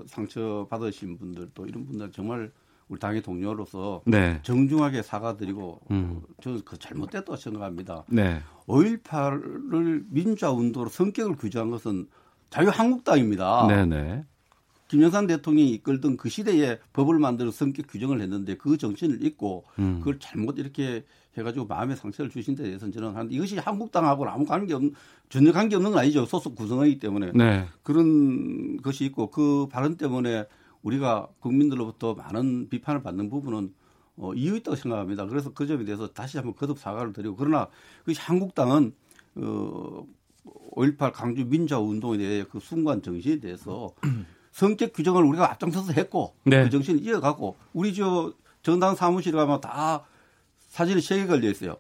상처 받으신 분들도 이런 분들 정말 우리 당의 동료로서 네. 정중하게 사과드리고 음. 저는 그 잘못됐다고 생각합니다. 네. 5.18을 민주화 운동으로 성격을 규정한 것은 자유한국당입니다. 네네. 김영삼 대통령이 이끌던 그 시대에 법을 만들어 성격 규정을 했는데 그 정신을 잊고 음. 그걸 잘못 이렇게 해가지고 마음의 상처를 주신 데 대해서는 저는 한 이것이 한국당하고는 아무 관계 없는 전혀 관계 없는 건 아니죠 소속 구성이기 때문에 네. 그런 것이 있고 그 발언 때문에 우리가 국민들로부터 많은 비판을 받는 부분은 어, 이유 있다고 생각합니다. 그래서 그 점에 대해서 다시 한번 거듭 사과를 드리고 그러나 그 한국당은 어, 5.18 강주 민주화 운동에 대해 그 순간 정신에 대해서 성격 규정을 우리가 앞장서서 했고 네. 그 정신을 이어가고 우리 저 정당 사무실에 가면 다 사진이 세개 걸려 있어요.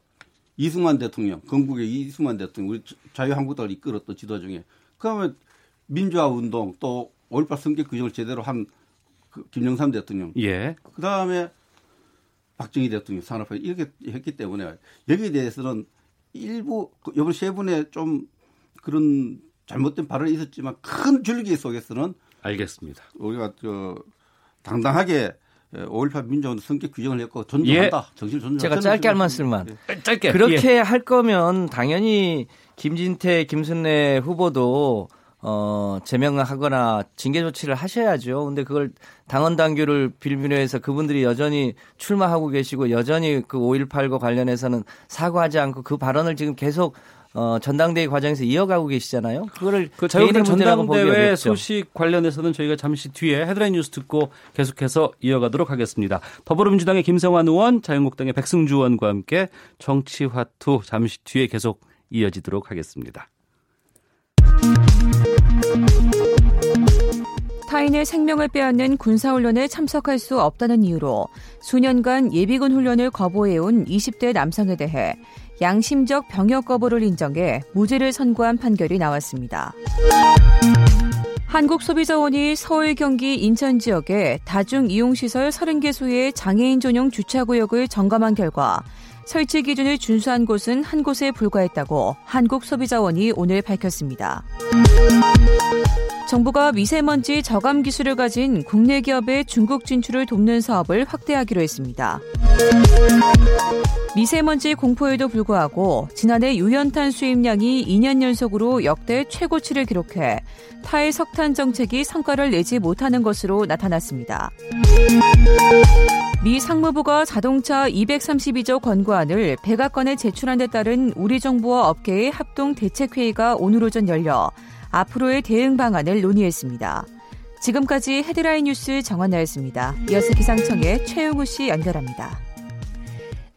이승만 대통령, 건국의 이승만 대통령, 우리 자유한국당을 이끌었던 지도 중에 그러면 민주화 운동 또 5.18 성격 규정을 제대로 한그 김영삼 대통령, 예. 그 다음에 박정희 대통령 산업화 이렇게 했기 때문에 여기에 대해서는 일부 이번 그세 분의 좀 그런 잘못된 발언이 있었지만 큰 줄기 속에서는 알겠습니다. 우리가 저 당당하게 5.18 민주화 성격 규정을 했고 존중한다. 예. 정신 존중. 제가 짧게 할 말씀만. 예. 짧게. 그렇게 예. 할 거면 당연히 김진태, 김순례 후보도 어, 제명하거나 징계 조치를 하셔야죠. 근데 그걸 당원 당규를 빌미로 해서 그분들이 여전히 출마하고 계시고 여전히 그 5.18과 관련해서는 사과하지 않고 그 발언을 지금 계속 어, 전당대회 과정에서 이어가고 계시잖아요. 그거를 그 저희는 전당대회 소식 관련해서는 저희가 잠시 뒤에 헤드라인 뉴스 듣고 계속해서 이어가도록 하겠습니다. 더불어민주당의 김성환 의원, 자유한국당의 백승주 의원과 함께 정치화투 잠시 뒤에 계속 이어지도록 하겠습니다. 타인의 생명을 빼앗는 군사훈련에 참석할 수 없다는 이유로 수년간 예비군 훈련을 거부해온 20대 남성에 대해 양심적 병역 거부를 인정해 무죄를 선고한 판결이 나왔습니다. 한국소비자원이 서울, 경기, 인천 지역의 다중 이용시설 30개 소의 장애인 전용 주차구역을 점검한 결과 설치 기준을 준수한 곳은 한 곳에 불과했다고 한국소비자원이 오늘 밝혔습니다. 정부가 미세먼지 저감 기술을 가진 국내 기업의 중국 진출을 돕는 사업을 확대하기로 했습니다. 미세먼지 공포에도 불구하고 지난해 유연탄 수입량이 2년 연속으로 역대 최고치를 기록해 타일 석탄 정책이 성과를 내지 못하는 것으로 나타났습니다. 미 상무부가 자동차 232조 권고안을 백악관에 제출한 데 따른 우리 정부와 업계의 합동 대책회의가 오늘 오전 열려 앞으로의 대응 방안을 논의했습니다. 지금까지 헤드라인 뉴스 정원나였습니다. 이어서 기상청의 최용우 씨 연결합니다.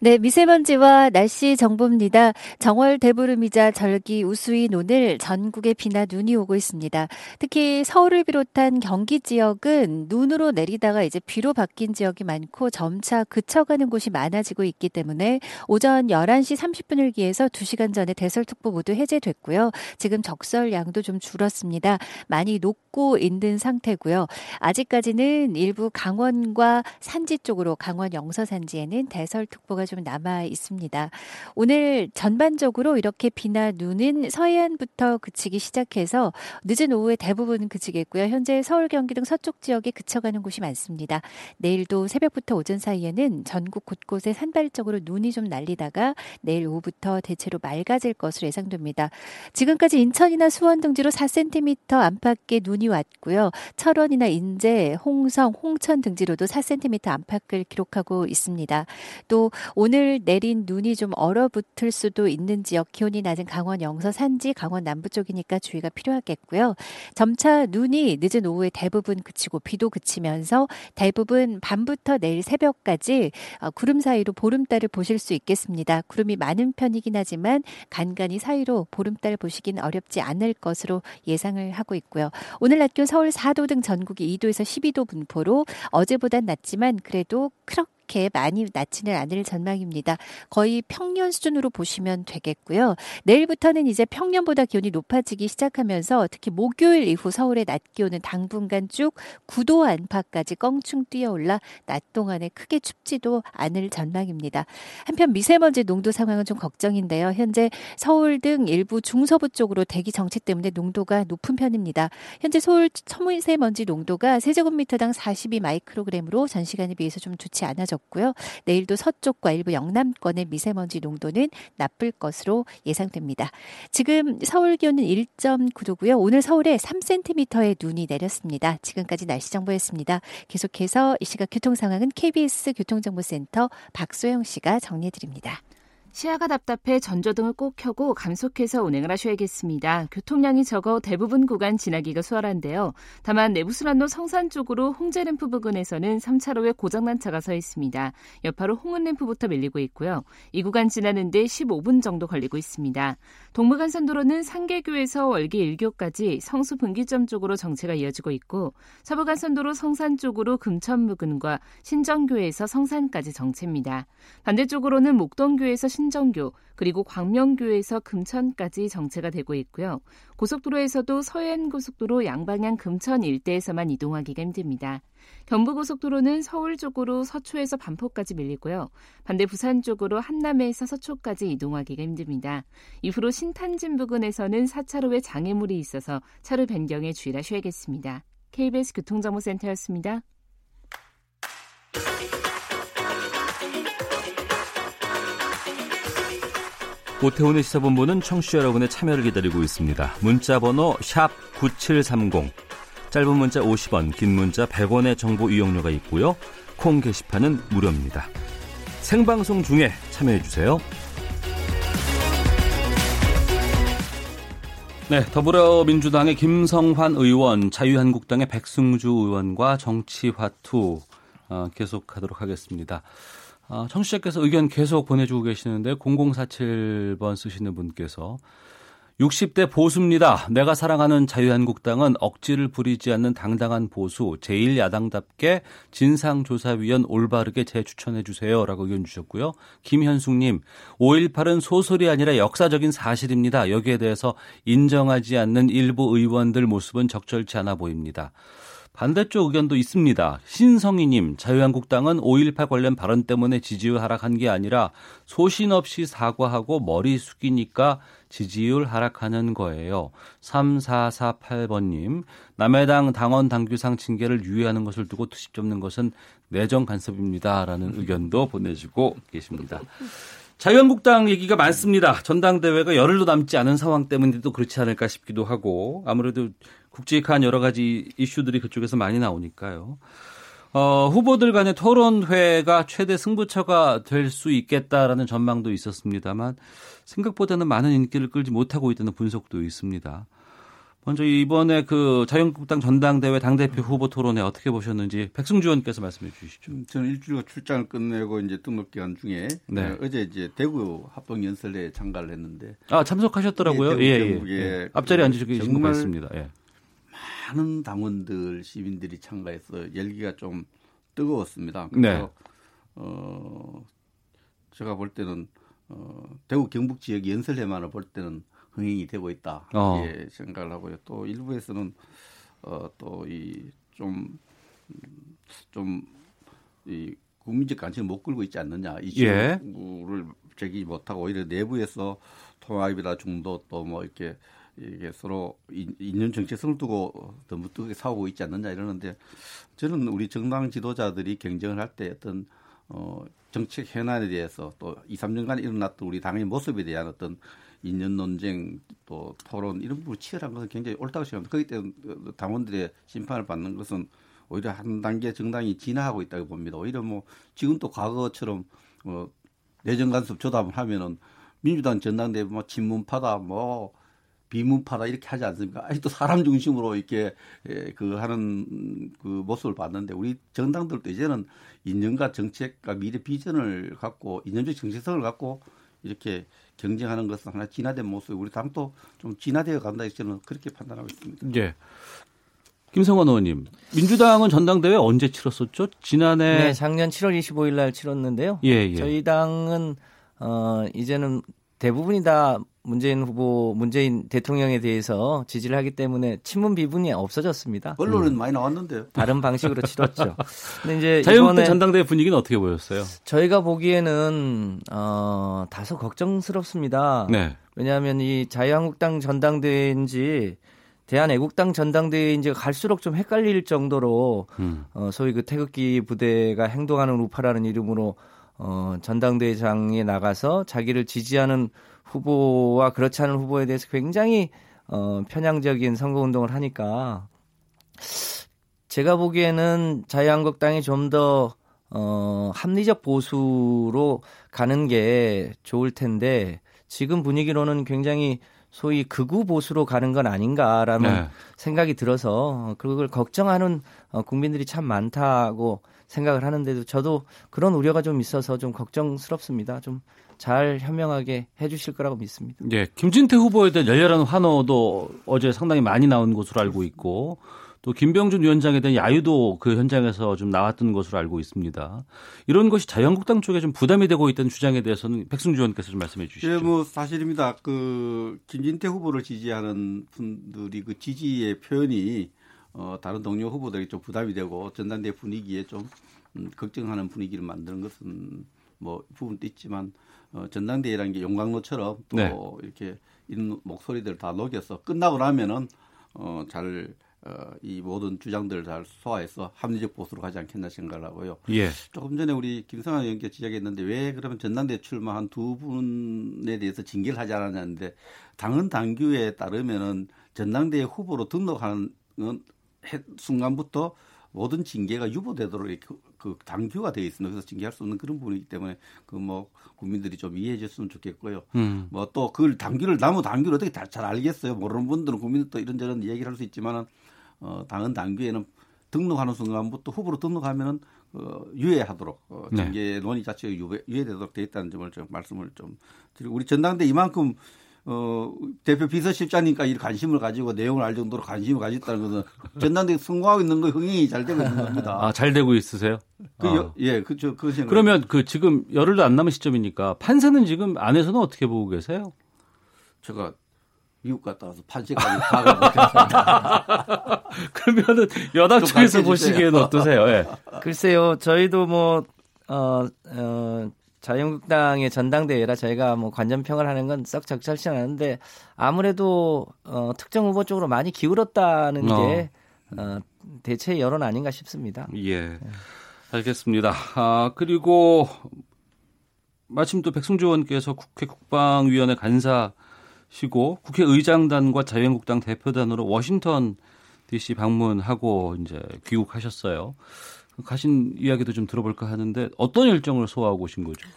네, 미세먼지와 날씨 정보입니다. 정월 대보름이자 절기 우수인 오늘 전국에 비나 눈이 오고 있습니다. 특히 서울을 비롯한 경기 지역은 눈으로 내리다가 이제 비로 바뀐 지역이 많고 점차 그쳐가는 곳이 많아지고 있기 때문에 오전 11시 30분을 기해서 2시간 전에 대설특보 모두 해제됐고요. 지금 적설량도 좀 줄었습니다. 많이 녹고 있는 상태고요. 아직까지는 일부 강원과 산지 쪽으로 강원 영서 산지에는 대설특보가 좀좀 남아 있습니다. 오늘 전반적으로 이렇게 비나 눈은 서해안부터 그치기 시작해서 늦은 오후에 대부분 그치겠고요. 현재 서울, 경기 등 서쪽 지역에 그쳐가는 곳이 많습니다. 내일도 새벽부터 오전 사이에는 전국 곳곳에 산발적으로 눈이 좀 날리다가 내일 오후부터 대체로 맑아질 것으로 예상됩니다. 지금까지 인천이나 수원 등지로 4cm 안팎의 눈이 왔고요. 철원이나 인제, 홍성, 홍천 등지로도 4cm 안팎을 기록하고 있습니다. 또 오늘 내린 눈이 좀 얼어붙을 수도 있는 지역 기온이 낮은 강원 영서 산지, 강원 남부 쪽이니까 주의가 필요하겠고요. 점차 눈이 늦은 오후에 대부분 그치고 비도 그치면서 대부분 밤부터 내일 새벽까지 어, 구름 사이로 보름달을 보실 수 있겠습니다. 구름이 많은 편이긴 하지만 간간히 사이로 보름달 보시긴 어렵지 않을 것으로 예상을 하고 있고요. 오늘 낮 기온 서울 4도 등 전국이 2도에서 12도 분포로 어제보단 낮지만 그래도 그렇게 그렇게 많이 낮지는 않을 전망입니다. 거의 평년 수준으로 보시면 되겠고요. 내일부터는 이제 평년보다 기온이 높아지기 시작하면서 특히 목요일 이후 서울의 낮 기온은 당분간 쭉 9도 안팎까지 껑충 뛰어올라 낮 동안에 크게 춥지도 않을 전망입니다. 한편 미세먼지 농도 상황은 좀 걱정인데요. 현재 서울 등 일부 중서부 쪽으로 대기 정체 때문에 농도가 높은 편입니다. 현재 서울 초미세먼지 농도가 세제곱미터당 42 마이크로그램으로 전 시간에 비해서 좀 좋지 않아져 맑아졌고요. 내일도 서쪽과 일부 영남권의 미세먼지 농도는 나쁠 것으로 예상됩니다. 지금 서울 기온은 1.9도고요. 오늘 서울에 3cm의 눈이 내렸습니다. 지금까지 날씨 정보였습니다. 계속해서 이 시각 교통 상황은 KBS 교통정보센터 박소영 씨가 정리해 드립니다. 시야가 답답해 전조등을 꼭 켜고 감속해서 운행을 하셔야겠습니다. 교통량이 적어 대부분 구간 지나기가 수월한데요. 다만 내부순환로 성산 쪽으로 홍제램프 부근에서는 3차로에 고장난 차가 서 있습니다. 여파로 홍은램프부터 밀리고 있고요. 이 구간 지나는데 15분 정도 걸리고 있습니다. 동부간선도로는 상계교에서 월계 1교까지 성수 분기점 쪽으로 정체가 이어지고 있고 서부간선도로 성산 쪽으로 금천 부근과 신정교에서 성산까지 정체입니다. 반대쪽으로는 목동교에서 신 신정교 그리고 광명교에서 금천까지 정체가 되고 있고요. 고속도로에서도 서해안고속도로 양방향 금천 일대에서만 이동하기가 힘듭니다. 경부고속도로는 서울 쪽으로 서초에서 반포까지 밀리고요. 반대 부산 쪽으로 한남에서 서초까지 이동하기가 힘듭니다. 이후로 신탄진 부근에서는 4차로에 장애물이 있어서 차로 변경에 주의하셔야겠습니다. KBS 교통정보센터였습니다. 오태훈의 시사본부는 청취자 여러분의 참여를 기다리고 있습니다. 문자 번호 9730. 짧은 문자 50원, 긴 문자 100원의 정보 이용료가 있고요. 콩 게시판은 무료입니다. 생방송 중에 참여해 주세요. 네, 더불어민주당의 김성환 의원, 자유한국당의 백승주 의원과 정치화투 어, 계속하도록 하겠습니다. 어, 청취자께서 의견 계속 보내주고 계시는데 0047번 쓰시는 분께서 60대 보수입니다. 내가 사랑하는 자유한국당은 억지를 부리지 않는 당당한 보수, 제1야당답게 진상조사위원 올바르게 재추천해 주세요. 라고 의견 주셨고요. 김현숙님, 5.18은 소설이 아니라 역사적인 사실입니다. 여기에 대해서 인정하지 않는 일부 의원들 모습은 적절치 않아 보입니다. 반대쪽 의견도 있습니다. 신성희님, 자유한국당은 5.18 관련 발언 때문에 지지율 하락한 게 아니라 소신 없이 사과하고 머리 숙이니까 지지율 하락하는 거예요. 3448번님, 남해당 당원 당규상 징계를 유예하는 것을 두고 투식 접는 것은 내정 간섭입니다. 라는 의견도 보내주고 계십니다. 자유한국당 얘기가 많습니다. 전당대회가 열흘도 남지 않은 상황 때문에도 그렇지 않을까 싶기도 하고 아무래도 굵직한 여러 가지 이슈들이 그쪽에서 많이 나오니까요. 어, 후보들 간의 토론회가 최대 승부처가 될 수 있겠다라는 전망도 있었습니다만 생각보다는 많은 인기를 끌지 못하고 있다는 분석도 있습니다. 먼저 이번에 그 자유한국당 전당대회 당대표 후보 토론회 어떻게 보셨는지 백승주 의원께서 말씀해 주시죠. 음, 저는 일주일 출장을 끝내고 이제 등록 기간 중에 네. 어, 어제 이제 대구 합동 연설회에 참가를 했는데 아 참석하셨더라고요. 예, 예, 예. 예. 앞자리에 앉으시고 계신 거 봤습니다. 예. 많은 당원들 시민들이 참가해서 열기가 좀 뜨거웠습니다. 그래서 네. 어 제가 볼 때는 어 대구 경북 지역 연설회만을 볼 때는 흥행이 되고 있다 어. 예, 생각을 하고요. 또 일부에서는 어, 또이좀 좀이 국민적 관심을 못 끌고 있지 않느냐 이슈를 예. 제기 못하고 오히려 내부에서 통합이라 중도 또 뭐 이렇게 이게 서로 인연 정체성을 두고 너무 뜨겁게 싸우고 있지 않느냐 이러는데 저는 우리 정당 지도자들이 경쟁을 할 때 어떤 어 정책 현안에 대해서 또 2, 3년간 일어났던 우리 당의 모습에 대한 어떤 인연 논쟁 또 토론 이런 부분 치열한 것은 굉장히 옳다고 생각합니다. 거기 때문에 당원들의 심판을 받는 것은 오히려 한 단계 정당이 진화하고 있다고 봅니다. 오히려 뭐 지금 또 과거처럼 뭐 내정 간섭 조담을 하면은 민주당 전당대회 뭐 친문파다 뭐 비문파다 이렇게 하지 않습니까? 아직도 사람 중심으로 이렇게 예, 그 하는 그 모습을 봤는데 우리 정당들도 이제는 인연과 정책과 미래 비전을 갖고 인연적 정체성을 갖고 이렇게 경쟁하는 것은 하나 진화된 모습. 우리 당도 좀 진화되어 간다 저는 그렇게 판단하고 있습니다. 예. 김성원 의원님, 민주당은 전당대회 언제 치렀었죠? 지난해 네, 작년 7월 25일 날 치렀는데요. 예, 예. 저희 당은 어 이제는 대부분이 다 문재인 후보, 문재인 대통령에 대해서 지지를 하기 때문에 친문 비분이 없어졌습니다. 언론은 음. 많이 나왔는데요. 다른 방식으로 치렀죠. 근데 이제 자유한국당 전당대회 분위기는 어떻게 보였어요? 저희가 보기에는 어, 다소 걱정스럽습니다. 네. 왜냐하면 이 자유한국당 전당대회인지 대한애국당 전당대회 이제 갈수록 좀 헷갈릴 정도로 음. 어, 소위 그 태극기 부대가 행동하는 우파라는 이름으로 어, 전당대회장에 나가서 자기를 지지하는 후보와 그렇지 않은 후보에 대해서 굉장히 어, 편향적인 선거 운동을 하니까 제가 보기에는 자유한국당이 좀더 어, 합리적 보수로 가는 게 좋을 텐데 지금 분위기로는 굉장히 소위 극우 보수로 가는 건 아닌가라는 네. 생각이 들어서 그걸 걱정하는 어, 국민들이 참 많다고 생각을 하는데도 저도 그런 우려가 좀 있어서 좀 걱정스럽습니다. 좀 잘 현명하게 해주실 거라고 믿습니다. 네, 김진태 후보에 대한 열렬한 환호도 어제 상당히 많이 나온 것으로 알고 있고 또 김병준 위원장에 대한 야유도 그 현장에서 좀 나왔던 것으로 알고 있습니다. 이런 것이 자유한국당 쪽에 좀 부담이 되고 있다는 주장에 대해서는 백승주 의원께서 좀 말씀해 주시죠. 예, 뭐 사실입니다. 그 김진태 후보를 지지하는 분들이 그 지지의 표현이 어, 다른 동료 후보들이 좀 부담이 되고 전당대 분위기에 좀 음, 걱정하는 분위기를 만드는 것은 뭐 부분도 있지만 어, 전당대회라는 게 용광로처럼 또 네. 이렇게 이런 목소리들을 다 녹여서 끝나고 나면은 어, 잘 어, 이 모든 주장들을 잘 소화해서 합리적 보수로 가지 않겠나 생각을 하고요. 예. 조금 전에 우리 김성환 의원께 지적했는데 왜 그러면 전당대 출마한 두 분에 대해서 징계를 하지 않았냐는데 당헌 당규에 따르면은 전당대 후보로 등록하는 순간부터 모든 징계가 유보되도록 그, 그 당규가 되어 있습니다. 그래서 징계할 수 없는 그런 부분이기 때문에 그 뭐 국민들이 좀 이해해 줬으면 좋겠고요. 음. 뭐또 그걸 당규를 나무 당규를 어떻게 다, 잘 알겠어요. 모르는 분들은 국민들도 이런저런 얘기를 할 수 있지만은 어, 당헌 당규에는 등록하는 순간부터 후보로 등록하면은 어, 유예하도록 어, 네. 징계 네. 논의 자체가 유예, 유예되도록 돼 있다는 점을 좀 말씀을 좀 드리고 우리 전당대 이만큼 어, 대표 비서실장님까 이 관심을 가지고 내용을 알 정도로 관심을 가졌다는 것은 전당대 성공하고 있는 거 흥행이 잘 되고 있는 겁니다. 아, 잘 되고 있으세요? 그, 아. 예, 그죠. 그 생각. 그러면 그 지금 열흘도 안 남은 시점이니까 판세는 지금 안에서는 어떻게 보고 계세요? 제가 미국 갔다 와서 판세까지 파악을 못했습니다. 그러면은 여당 쪽에서 보시기에는 어떠세요? 예. 글쎄요, 저희도 뭐, 어, 어, 자유한국당의 전당대회라 저희가 뭐 관전평을 하는 건 썩 적절치 않은데 아무래도 어, 특정 후보 쪽으로 많이 기울었다는 어. 게 어, 대체 여론 아닌가 싶습니다. 예. 알겠습니다. 아, 그리고 마침 또 백승주 의원께서 국회 국방위원회 간사 시고 국회의장단과 자유한국당 대표단으로 워싱턴 DC 방문하고 이제 귀국하셨어요. 가신 이야기도 좀 들어볼까 하는데 어떤 일정을 소화하고 오신 거죠?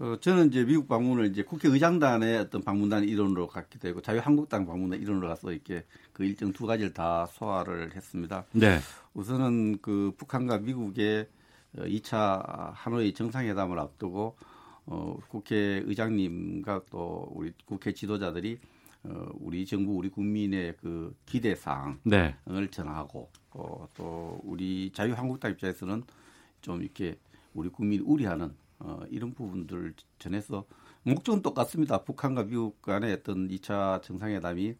어, 저는 이제 미국 방문을 이제 국회의장단의 어떤 방문단 일원으로 갔기도 하고 자유한국당 방문단 일원으로 가서 이렇게 그 일정 두 가지를 다 소화를 했습니다. 네. 우선은 그 북한과 미국의 2차 하노이 정상회담을 앞두고 어, 국회의장님과 또 우리 국회 지도자들이 어, 우리 정부 우리 국민의 그 기대 사항을 네. 전하고 어, 또 우리 자유한국당 입장에서는 좀 이렇게 우리 국민 우려하는 어, 이런 부분들을 전해서 목적은 똑같습니다. 북한과 미국 간의 어떤 2차 정상회담이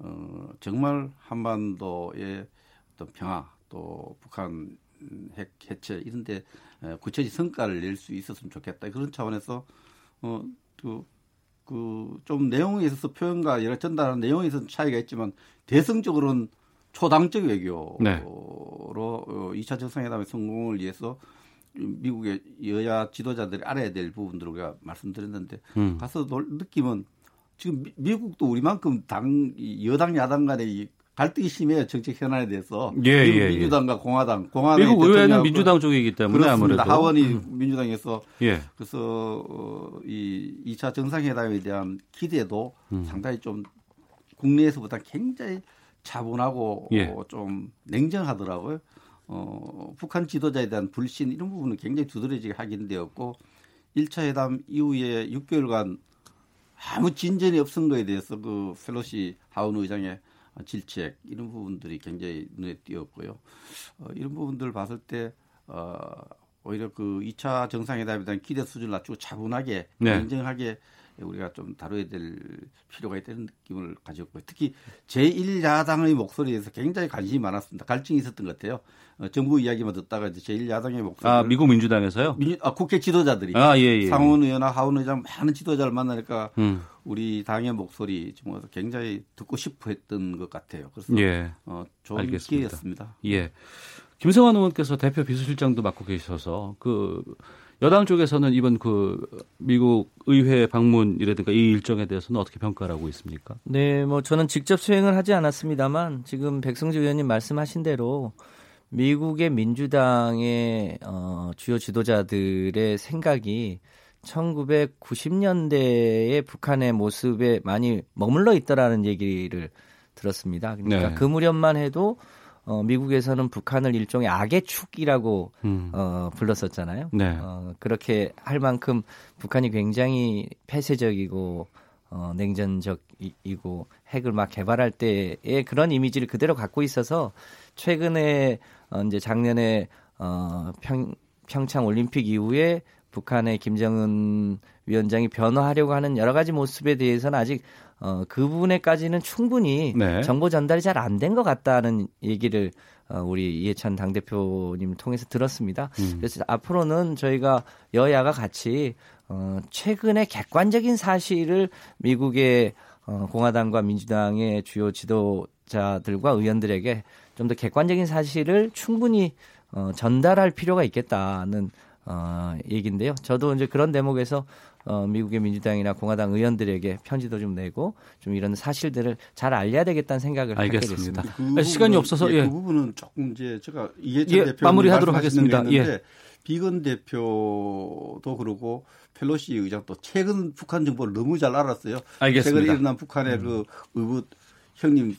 어, 정말 한반도의 어떤 평화 또 북한 핵 해체 이런데 구체적인 성과를 낼 수 있었으면 좋겠다 그런 차원에서 어그 그좀 내용에 있어서 표현과 여러 전달하는 내용에 있어서 차이가 있지만 대승적으로는 초당적 외교로 네. 2차 어, 정상회담의 성공을 위해서 미국의 여야 지도자들이 알아야 될 부분들을 우리가 말씀드렸는데 음. 가서 느낌은 지금 미국도 우리만큼 당 여당 야당 간의 갈등이 심해요 정책 현안에 대해서 예, 미국 예, 예. 민주당과 예. 공화당 공화당 미국 의회는 민주당 쪽이기 때문에 그렇습니다. 아무래도 하원이 음. 민주당에서 예. 그래서 어, 이 2차 정상회담에 대한 기대도 음. 상당히 좀 국내에서보다 굉장히 차분하고 예. 어, 좀 냉정하더라고요. 어, 북한 지도자에 대한 불신 이런 부분은 굉장히 두드러지게 확인되었고 1차 회담 이후에 6개월간 아무 진전이 없은 거에 대해서 그 펠로시 하원 의장의 질책 이런 부분들이 굉장히 눈에 띄었고요. 어, 이런 부분들을 봤을 때 어, 오히려 그 2차 정상회담에 대한 기대 수준을 낮추고 차분하게 네. 냉정하게 우리가 좀 다뤄야 될 필요가 있다는 느낌을 가졌고 특히 제1야당의 목소리에서 굉장히 관심이 많았습니다. 갈증이 있었던 것 같아요. 어, 정부 이야기만 듣다가 이제 제1야당의 목소리. 아, 미국 민주당에서요? 민주, 아, 국회 지도자들이. 아, 예, 예. 상원 의원이나 하원 의장 많은 지도자를 만나니까 음. 우리 당의 목소리 좀 굉장히 듣고 싶어 했던 것 같아요. 그래서 예. 어, 좋은 알겠습니다. 기회였습니다. 예. 김성환 의원께서 대표 비서실장도 맡고 계셔서 그 여당 쪽에서는 이번 그 미국 의회 방문이라든가 이 일정에 대해서는 어떻게 평가를 하고 있습니까? 네, 뭐 저는 직접 수행을 하지 않았습니다만 지금 백성주 의원님 말씀하신 대로 미국의 민주당의 어, 주요 지도자들의 생각이 1990년대의 북한의 모습에 많이 머물러 있더라는 얘기를 들었습니다. 그러니까 네. 그 무렵만 해도 어, 미국에서는 북한을 일종의 악의 축이라고 음. 어, 불렀었잖아요. 네. 어, 그렇게 할 만큼 북한이 굉장히 폐쇄적이고 어, 냉전적이고 핵을 막 개발할 때의 그런 이미지를 그대로 갖고 있어서 최근에 어, 이제 작년에 어, 평, 평창 올림픽 이후에 북한의 김정은 위원장이 변화하려고 하는 여러 가지 모습에 대해서는 아직 어, 그 부분에까지는 충분히 네. 정보 전달이 잘 안 된 것 같다는 얘기를 어, 우리 이해찬 당대표님 통해서 들었습니다. 음. 그래서 앞으로는 저희가 여야가 같이 어, 최근에 객관적인 사실을 미국의 어, 공화당과 민주당의 주요 지도자들과 의원들에게 좀 더 객관적인 사실을 충분히 어, 전달할 필요가 있겠다는 어, 얘기인데요. 저도 이제 그런 대목에서 어, 미국의 민주당이나 공화당 의원들에게 편지도 좀 내고 좀 이런 사실들을 잘 알려야 되겠다는 생각을 알겠습니다. 하게 됐습니다. 그 시간이 없어서 예, 예. 그 부분은 조금 이제 제가 이해찬 예, 대표 마무리하도록 하겠습니다. 예. 비건 대표도 그러고 펠로시 의장 또 최근 북한 정보를 너무 잘 알았어요. 알겠습니다. 최근에 일어난 북한의 음. 그 의붓 형님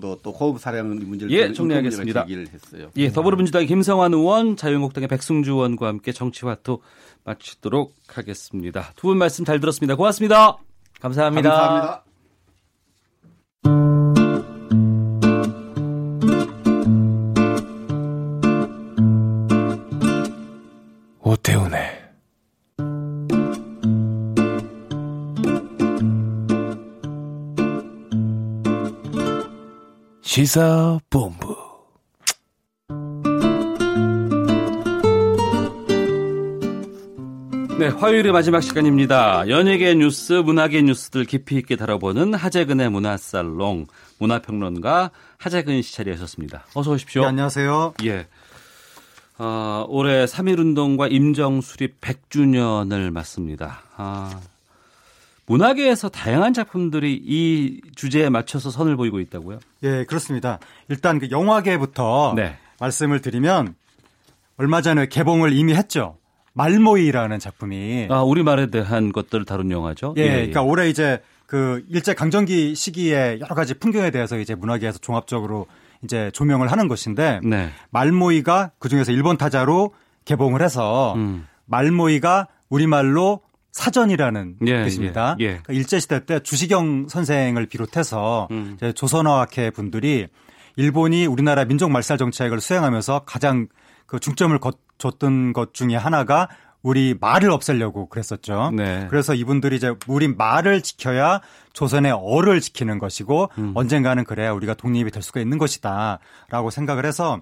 거또 고급 살해한 문제를 예, 정리하겠습니다. 제기를 했어요. 예, 더불어민주당의 김성환 의원, 자유한국당의 백승주 의원과 함께 정치화투 마치도록 하겠습니다. 두 분 말씀 잘 들었습니다. 고맙습니다. 감사합니다. 감사합니다. 시사본부 네, 화요일의 마지막 시간입니다. 연예계 뉴스, 문화계 뉴스들 깊이 있게 다뤄보는 하재근의 문화살롱 문화평론가 하재근 씨 자리하셨습니다. 어서 오십시오. 네, 안녕하세요. 예. 어, 올해 3.1운동과 임정수립 100주년을 맞습니다. 아, 문화계에서 다양한 작품들이 이 주제에 맞춰서 선을 보이고 있다고요? 예, 그렇습니다. 일단 그 영화계부터 네. 말씀을 드리면 얼마 전에 개봉을 이미 했죠. 말모이라는 작품이 아 우리말에 대한 것들을 다룬 영화죠. 예, 예, 예. 그러니까 올해 이제 그 일제 강점기 시기에 여러 가지 풍경에 대해서 이제 문화계에서 종합적으로 이제 조명을 하는 것인데 네. 말모이가 그 중에서 일본 타자로 개봉을 해서 음. 말모이가 우리말로 사전이라는 예, 뜻입니다. 예, 예. 그러니까 일제 시대 때 주시경 선생을 비롯해서 음. 이제 조선어학회 분들이 일본이 우리나라 민족 말살 정책을 수행하면서 가장 그 중점을 줬던 것 중에 하나가 우리 말을 없애려고 그랬었죠. 네. 그래서 이분들이 이제 우리 말을 지켜야 조선의 어를 지키는 것이고 음. 언젠가는 그래야 우리가 독립이 될 수가 있는 것이다라고 생각을 해서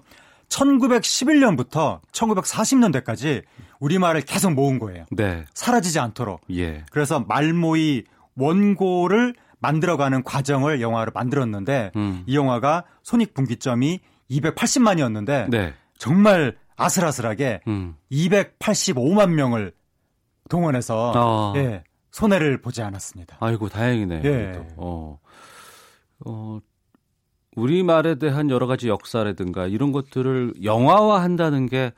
1911년부터 1940년대까지 우리말을 계속 모은 거예요. 네. 사라지지 않도록. 예. 그래서 말모의 원고를 만들어가는 과정을 영화로 만들었는데 음. 이 영화가 손익분기점이 280만이었는데 네. 정말 아슬아슬하게 음. 285만 명을 동원해서 어. 예, 손해를 보지 않았습니다. 아이고 다행이네요. 예. 어. 어, 우리 말에 대한 여러 가지 역사라든가 이런 것들을 영화화한다는 게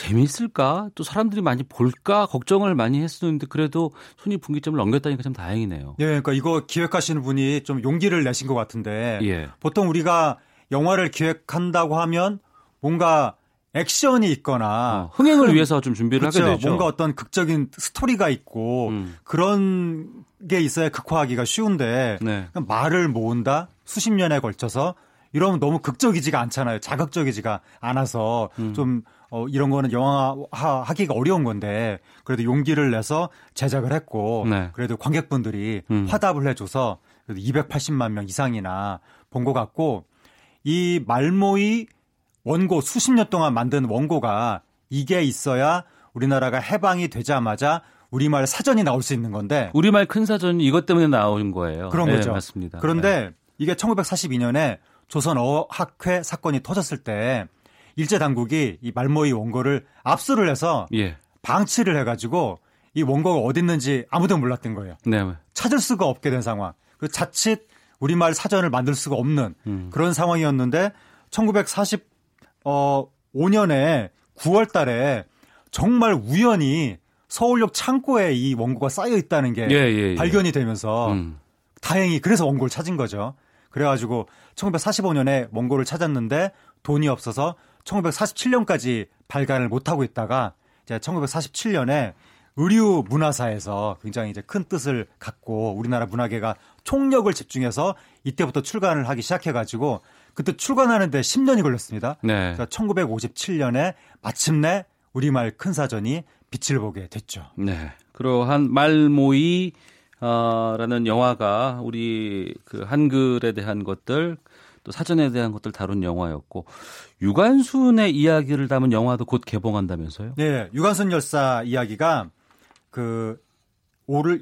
재미있을까? 또 사람들이 많이 볼까? 걱정을 많이 했었는데 그래도 손익 분기점을 넘겼다니까 참 다행이네요. 예, 그러니까 이거 기획하시는 분이 좀 용기를 내신 것 같은데 예. 보통 우리가 영화를 기획한다고 하면 뭔가 액션이 있거나 어, 흥행을 위해서 좀 준비를 그렇죠. 하게 되죠. 뭔가 어떤 극적인 스토리가 있고 음. 그런 게 있어야 극화하기가 쉬운데 네. 말을 모은다 수십 년에 걸쳐서 이러면 너무 극적이지가 않잖아요. 자극적이지가 않아서 음. 좀 어, 이런 거는 영화 하기가 어려운 건데 그래도 용기를 내서 제작을 했고 네. 그래도 관객분들이 음. 화답을 해줘서 그래도 280만 명 이상이나 본 것 같고 이 말모이 원고 수십 년 동안 만든 원고가 이게 있어야 우리나라가 해방이 되자마자 우리말 사전이 나올 수 있는 건데 우리말 큰 사전이 이것 때문에 나온 거예요. 그런 네, 거죠. 맞습니다. 그런데 네. 이게 1942년에 조선 어학회 사건이 터졌을 때 일제 당국이 이 말모이 원고를 압수를 해서 예. 방치를 해가지고 이 원고가 어디 있는지 아무도 몰랐던 거예요. 네. 찾을 수가 없게 된 상황. 그 자칫 우리말 사전을 만들 수가 없는 음. 그런 상황이었는데 1945년에 9월 달에 정말 우연히 서울역 창고에 이 원고가 쌓여 있다는 게 예, 예, 예. 발견이 되면서 음. 다행히 그래서 원고를 찾은 거죠. 그래가지고 1945년에 원고를 찾았는데 돈이 없어서 1947년까지 발간을 못하고 있다가 이제 1947년에 의류 문화사에서 굉장히 이제 큰 뜻을 갖고 우리나라 문화계가 총력을 집중해서 이때부터 출간을 하기 시작해가지고 그때 출간하는데 10년이 걸렸습니다. 네. 그러니까 1957년에 마침내 우리말 큰 사전이 빛을 보게 됐죠. 네. 그러한 말모이 어, 라는 영화가 우리 그 한글에 대한 것들 또 사전에 대한 것들 다룬 영화였고 유관순의 이야기를 담은 영화도 곧 개봉한다면서요? 네, 유관순 열사 이야기가 그올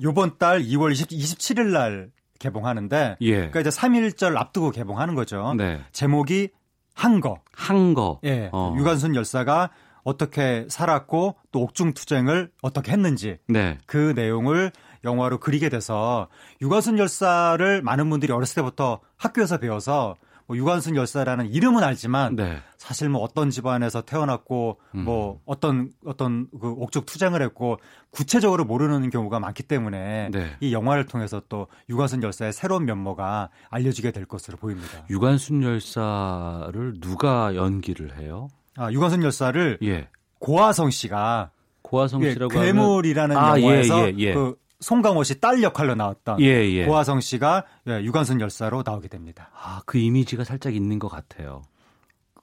요번 달 2월 20, 27일 날 개봉하는데 예. 그러니까 이제 3일절 앞두고 개봉하는 거죠. 네. 제목이 한거. 한거. 예. 어. 유관순 열사가 어떻게 살았고 또 옥중 투쟁을 어떻게 했는지 네. 그 내용을 영화로 그리게 돼서 유관순 열사를 많은 분들이 어렸을 때부터 학교에서 배워서 뭐 유관순 열사라는 이름은 알지만 네. 사실 뭐 어떤 집안에서 태어났고 음. 뭐 어떤 어떤 그 옥중 투쟁을 했고 구체적으로 모르는 경우가 많기 때문에 네. 이 영화를 통해서 또 유관순 열사의 새로운 면모가 알려지게 될 것으로 보입니다. 유관순 열사를 누가 연기를 해요? 아, 유관순 열사를 예. 고화성 씨가 고화성 예, 씨라고 괴물이라는 아, 예, 영화에서 예, 예, 그 송강호 씨 딸 역할로 나왔던 예, 예. 고화성 씨가 예, 유관순 열사로 나오게 됩니다. 아, 그 이미지가 살짝 있는 것 같아요.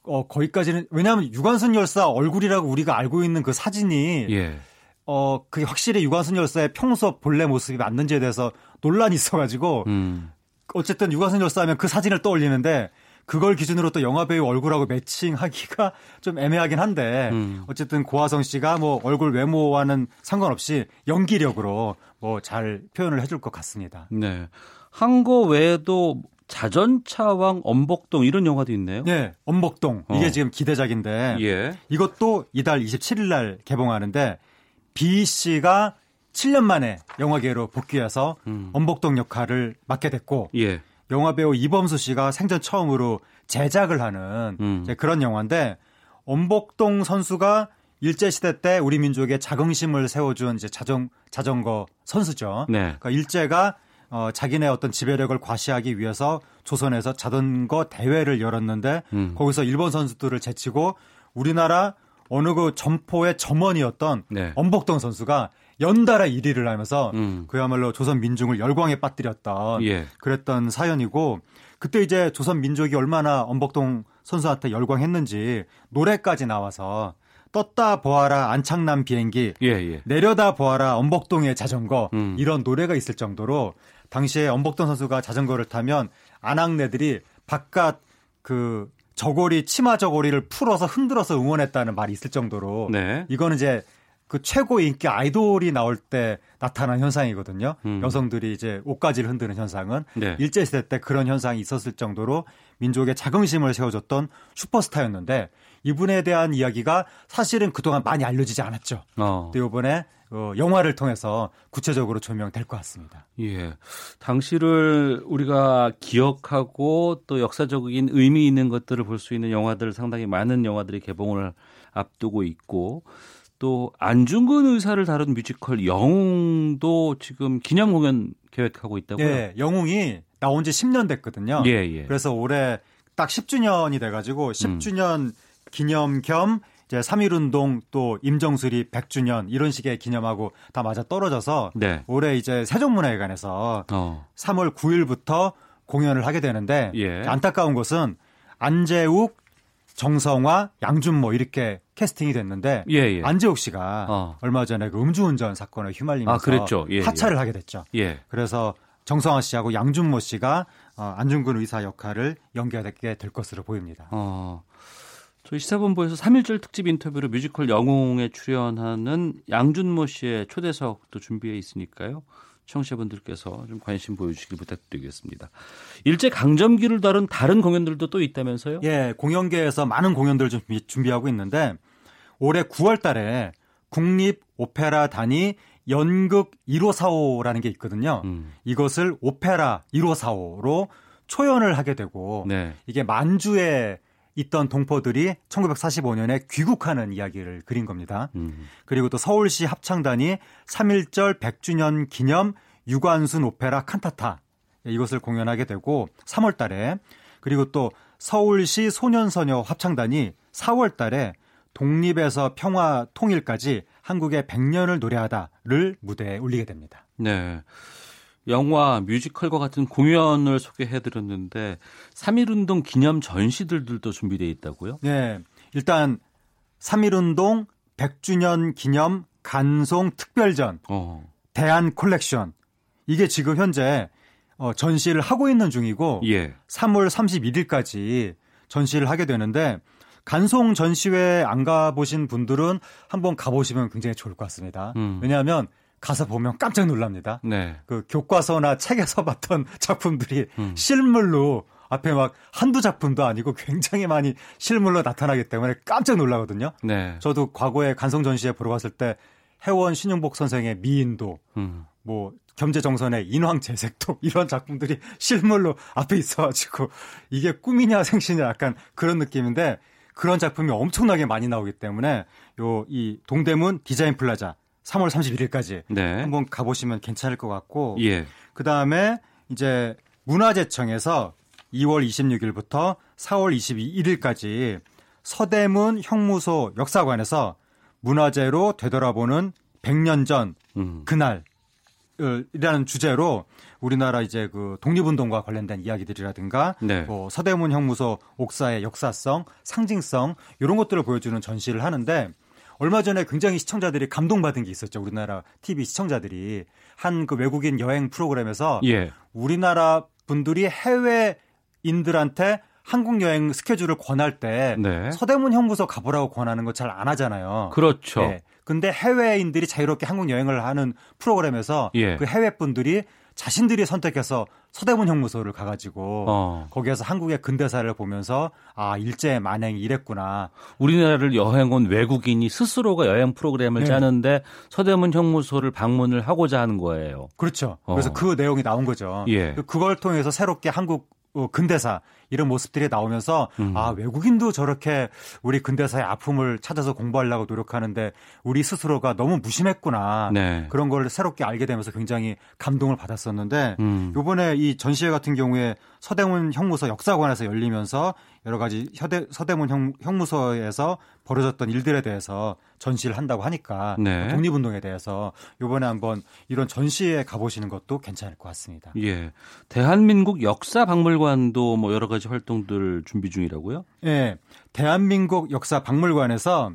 어, 거기까지는 왜냐하면 유관순 열사 얼굴이라고 우리가 알고 있는 그 사진이 예. 어, 그게 확실히 유관순 열사의 평소 본래 모습이 맞는지에 대해서 논란이 있어가지고 음. 어쨌든 유관순 열사 하면 그 사진을 떠올리는데 그걸 기준으로 또 영화 배우 얼굴하고 매칭하기가 좀 애매하긴 한데 음. 어쨌든 고화성 씨가 뭐 얼굴 외모와는 상관없이 연기력으로 뭐 잘 표현을 해줄 것 같습니다. 네. 한거 외에도 자전차왕 엄복동 이런 영화도 있네요. 네, 엄복동 이게 어. 지금 기대작인데 예. 이것도 이달 27일 날 개봉하는데 비 씨가 7년 만에 영화계로 복귀해서 음. 엄복동 역할을 맡게 됐고 예. 영화 배우 이범수 씨가 생전 처음으로 제작을 하는 음. 그런 영화인데 엄복동 선수가 일제 시대 때 우리 민족의 자긍심을 세워준 이제 자전 자전거 선수죠. 네. 그러니까 일제가 어, 자기네 어떤 지배력을 과시하기 위해서 조선에서 자전거 대회를 열었는데 음. 거기서 일본 선수들을 제치고 우리나라 어느 그 점포의 점원이었던 네. 엄복동 선수가 연달아 1위를 하면서 음. 그야말로 조선 민중을 열광에 빠뜨렸던 예. 그랬던 사연이고 그때 이제 조선 민족이 얼마나 엄복동 선수한테 열광했는지 노래까지 나와서 떴다 보아라 안창남 비행기 예, 예. 내려다 보아라 엄복동의 자전거 음. 이런 노래가 있을 정도로 당시에 엄복동 선수가 자전거를 타면 안악내들이 바깥 그 저고리 치마 저고리를 풀어서 흔들어서 응원했다는 말이 있을 정도로 네. 이거는 이제 그 최고 인기 아이돌이 나올 때 나타난 현상이거든요. 음. 여성들이 이제 옷가지를 흔드는 현상은 네. 일제 시대 때 그런 현상이 있었을 정도로 민족의 자긍심을 세워줬던 슈퍼스타였는데 이분에 대한 이야기가 사실은 그동안 많이 알려지지 않았죠. 어. 근데 이번에 어, 영화를 통해서 구체적으로 조명될 것 같습니다. 예. 당시를 우리가 기억하고 또 역사적인 의미 있는 것들을 볼 수 있는 영화들 상당히 많은 영화들이 개봉을 앞두고 있고 또 안중근 의사를 다룬 뮤지컬 영웅도 지금 기념 공연 계획하고 있다고요? 예, 영웅이 나온 지 10년 됐거든요. 예, 예. 그래서 올해 딱 10주년이 돼가지고 10주년 음. 기념 겸 이제 3.1운동 또 임정수리 100주년 이런 식의 기념하고 다 맞아 떨어져서 네. 올해 이제 세종문화회관에서 어. 3월 9일부터 공연을 하게 되는데 예. 안타까운 것은 안재욱, 정성화, 양준모 이렇게 캐스팅이 됐는데 예, 예. 안재욱 씨가 어. 얼마 전에 그 음주운전 사건에 휘말리면서 아, 그랬죠. 예, 하차를 예. 하게 됐죠. 예. 그래서 정성화 씨하고 양준모 씨가 어, 안중근 의사 역할을 연기하게 될 것으로 보입니다. 어. 저희 시사본부에서 3일절 특집 인터뷰로 뮤지컬 영웅에 출연하는 양준모 씨의 초대석도 준비해 있으니까요. 청취자분들께서 좀 관심 보여주시길 부탁드리겠습니다. 일제 강점기를 다룬 다른 공연들도 또 있다면서요? 예, 공연계에서 많은 공연들을 좀 준비 하고 있는데 올해 9월 달에 국립 오페라 단위 연극 1545라는 게 있거든요. 음. 이것을 오페라 1545로 초연을 하게 되고 네. 이게 만주에 있던 동포들이 1945년에 귀국하는 이야기를 그린 겁니다. 음. 그리고 또 서울시 합창단이 3.1절 100주년 기념 유관순 오페라 칸타타 이것을 공연하게 되고 3월 달에 그리고 또 서울시 소년소녀 합창단이 4월 달에 독립에서 평화 통일까지 한국의 100년을 노래하다를 무대에 올리게 됩니다. 네. 영화, 뮤지컬과 같은 공연을 소개해 드렸는데 3.1운동 기념 전시들도 준비되어 있다고요? 네. 일단 3.1운동 100주년 기념 간송 특별전 어. 대한 콜렉션 이게 지금 현재 어, 전시를 하고 있는 중이고 예. 3월 31일까지 전시를 하게 되는데 간송 전시회 안 가보신 분들은 한번 가보시면 굉장히 좋을 것 같습니다. 음. 왜냐하면 가서 보면 깜짝 놀랍니다. 네. 그 교과서나 책에서 봤던 작품들이 음. 실물로 앞에 막 한두 작품도 아니고 굉장히 많이 실물로 나타나기 때문에 깜짝 놀라거든요. 네. 저도 과거에 간송 전시회 보러 갔을 때 혜원 신윤복 선생의 미인도 음. 뭐 겸재 정선의 인왕제색도 이런 작품들이 실물로 앞에 있어가지고 이게 꿈이냐 생시냐 약간 그런 느낌인데 그런 작품이 엄청나게 많이 나오기 때문에 요 이 동대문 디자인 플라자 3월 31일까지 네. 한번 가보시면 괜찮을 것 같고 예. 그 다음에 이제 문화재청에서 2월 26일부터 4월 22일까지 서대문 형무소 역사관에서 문화재로 되돌아보는 100년 전 음. 그날 이라는 주제로 우리나라 이제 그 독립운동과 관련된 이야기들이라든가 네. 뭐 서대문 형무소 옥사의 역사성, 상징성 이런 것들을 보여주는 전시를 하는데 얼마 전에 굉장히 시청자들이 감동받은 게 있었죠. 우리나라 TV 시청자들이 한 그 외국인 여행 프로그램에서 예. 우리나라 분들이 해외인들한테 한국 여행 스케줄을 권할 때 네. 서대문 형무소 가보라고 권하는 거 잘 안 하잖아요. 그렇죠. 네. 근데 해외인들이 자유롭게 한국 여행을 하는 프로그램에서 예. 그 해외 분들이 자신들이 선택해서 서대문 형무소를 가가지고 어. 거기에서 한국의 근대사를 보면서 아 일제 만행이 이랬구나. 우리나라를 여행 온 외국인이 스스로가 여행 프로그램을 네. 짜는데 서대문 형무소를 방문을 하고자 하는 거예요. 그렇죠. 어. 그래서 그 내용이 나온 거죠. 예. 그걸 통해서 새롭게 한국 어, 근대사 이런 모습들이 나오면서 음. 아 외국인도 저렇게 우리 근대사의 아픔을 찾아서 공부하려고 노력하는데 우리 스스로가 너무 무심했구나 네. 그런 걸 새롭게 알게 되면서 굉장히 감동을 받았었는데 음. 이번에 이 전시회 같은 경우에 서대문 형무소 역사관에서 열리면서 여러 가지 서대, 서대문 형, 형무소에서 벌어졌던 일들에 대해서 전시를 한다고 하니까 네. 독립운동에 대해서 이번에 한번 이런 전시에 가보시는 것도 괜찮을 것 같습니다. 예, 대한민국 역사박물관도 뭐 여러 가지 활동들 준비 중이라고요? 예, 대한민국 역사박물관에서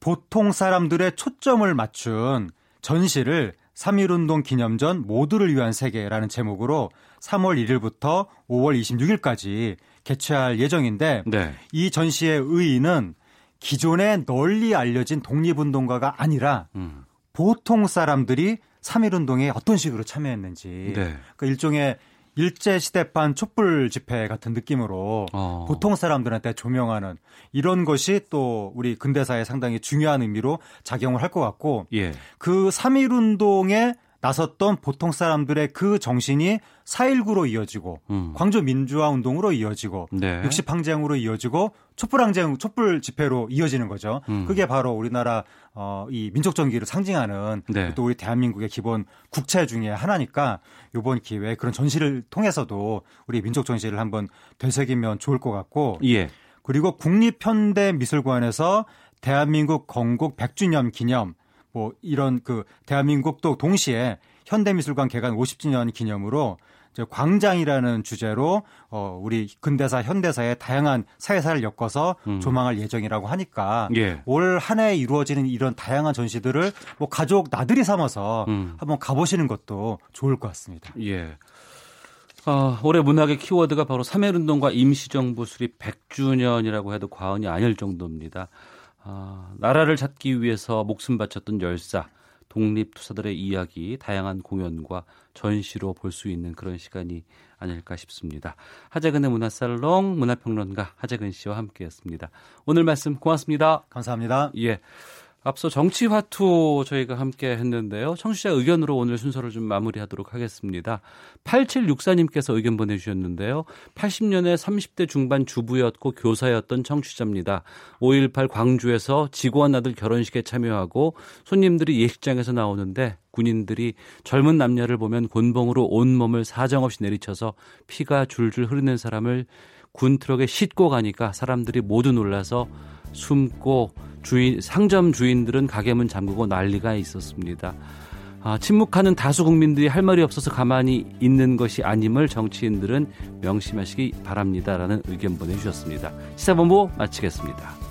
보통 사람들의 초점을 맞춘 전시를 3.1운동 기념전 모두를 위한 세계라는 제목으로 3월 1일부터 5월 26일까지 개최할 예정인데 네. 이 전시의 의의는 기존에 널리 알려진 독립운동가가 아니라 음. 보통 사람들이 3.1운동에 어떤 식으로 참여했는지 네. 그 일종의 일제 시대판 촛불 집회 같은 느낌으로 어. 보통 사람들한테 조명하는 이런 것이 또 우리 근대사에 상당히 중요한 의미로 작용을 할 것 같고 예. 그3.1 운동에 나섰던 보통 사람들의 그 정신이 4.19로 이어지고 음. 광주 민주화 운동으로 이어지고 네. 60 항쟁으로 이어지고 촛불 항쟁 촛불 집회로 이어지는 거죠. 음. 그게 바로 우리나라 어, 이 민족 정기를 상징하는 네. 또 우리 대한민국의 기본 국채 중에 하나니까 이번 기회에 그런 전시를 통해서도 우리 민족 정신을 한번 되새기면 좋을 것 같고 예. 그리고 국립현대미술관에서 대한민국 건국 100주년 기념 뭐 이런 그 대한민국도 동시에 현대미술관 개관 50주년 기념으로 광장이라는 주제로 어 우리 근대사 현대사의 다양한 사회사를 엮어서 음. 조망할 예정이라고 하니까 예. 올 한해 이루어지는 이런 다양한 전시들을 뭐 가족 나들이 삼아서 음. 한번 가보시는 것도 좋을 것 같습니다. 예. 어, 올해 문학의 키워드가 바로 3.1운동과 임시정부 수립 100주년이라고 해도 과언이 아닐 정도입니다. 어, 나라를 찾기 위해서 목숨 바쳤던 열사, 독립투사들의 이야기, 다양한 공연과 전시로 볼 수 있는 그런 시간이 아닐까 싶습니다. 하재근의 문화살롱 문화평론가 하재근 씨와 함께했습니다. 오늘 말씀 고맙습니다. 감사합니다. 예. 앞서 정치 화투 저희가 함께 했는데요. 청취자 의견으로 오늘 순서를 좀 마무리하도록 하겠습니다. 8764님께서 의견 보내주셨는데요. 80년에 30대 중반 주부였고 교사였던 청취자입니다. 5.18 광주에서 직원 아들 결혼식에 참여하고 손님들이 예식장에서 나오는데 군인들이 젊은 남녀를 보면 곤봉으로 온몸을 사정없이 내리쳐서 피가 줄줄 흐르는 사람을 군 트럭에 싣고 가니까 사람들이 모두 놀라서 숨고 주인 상점 주인들은 가게 문 잠그고 난리가 있었습니다. 아, 침묵하는 다수 국민들이 할 말이 없어서 가만히 있는 것이 아님을 정치인들은 명심하시기 바랍니다라는 의견 보내주셨습니다. 시사본부 마치겠습니다.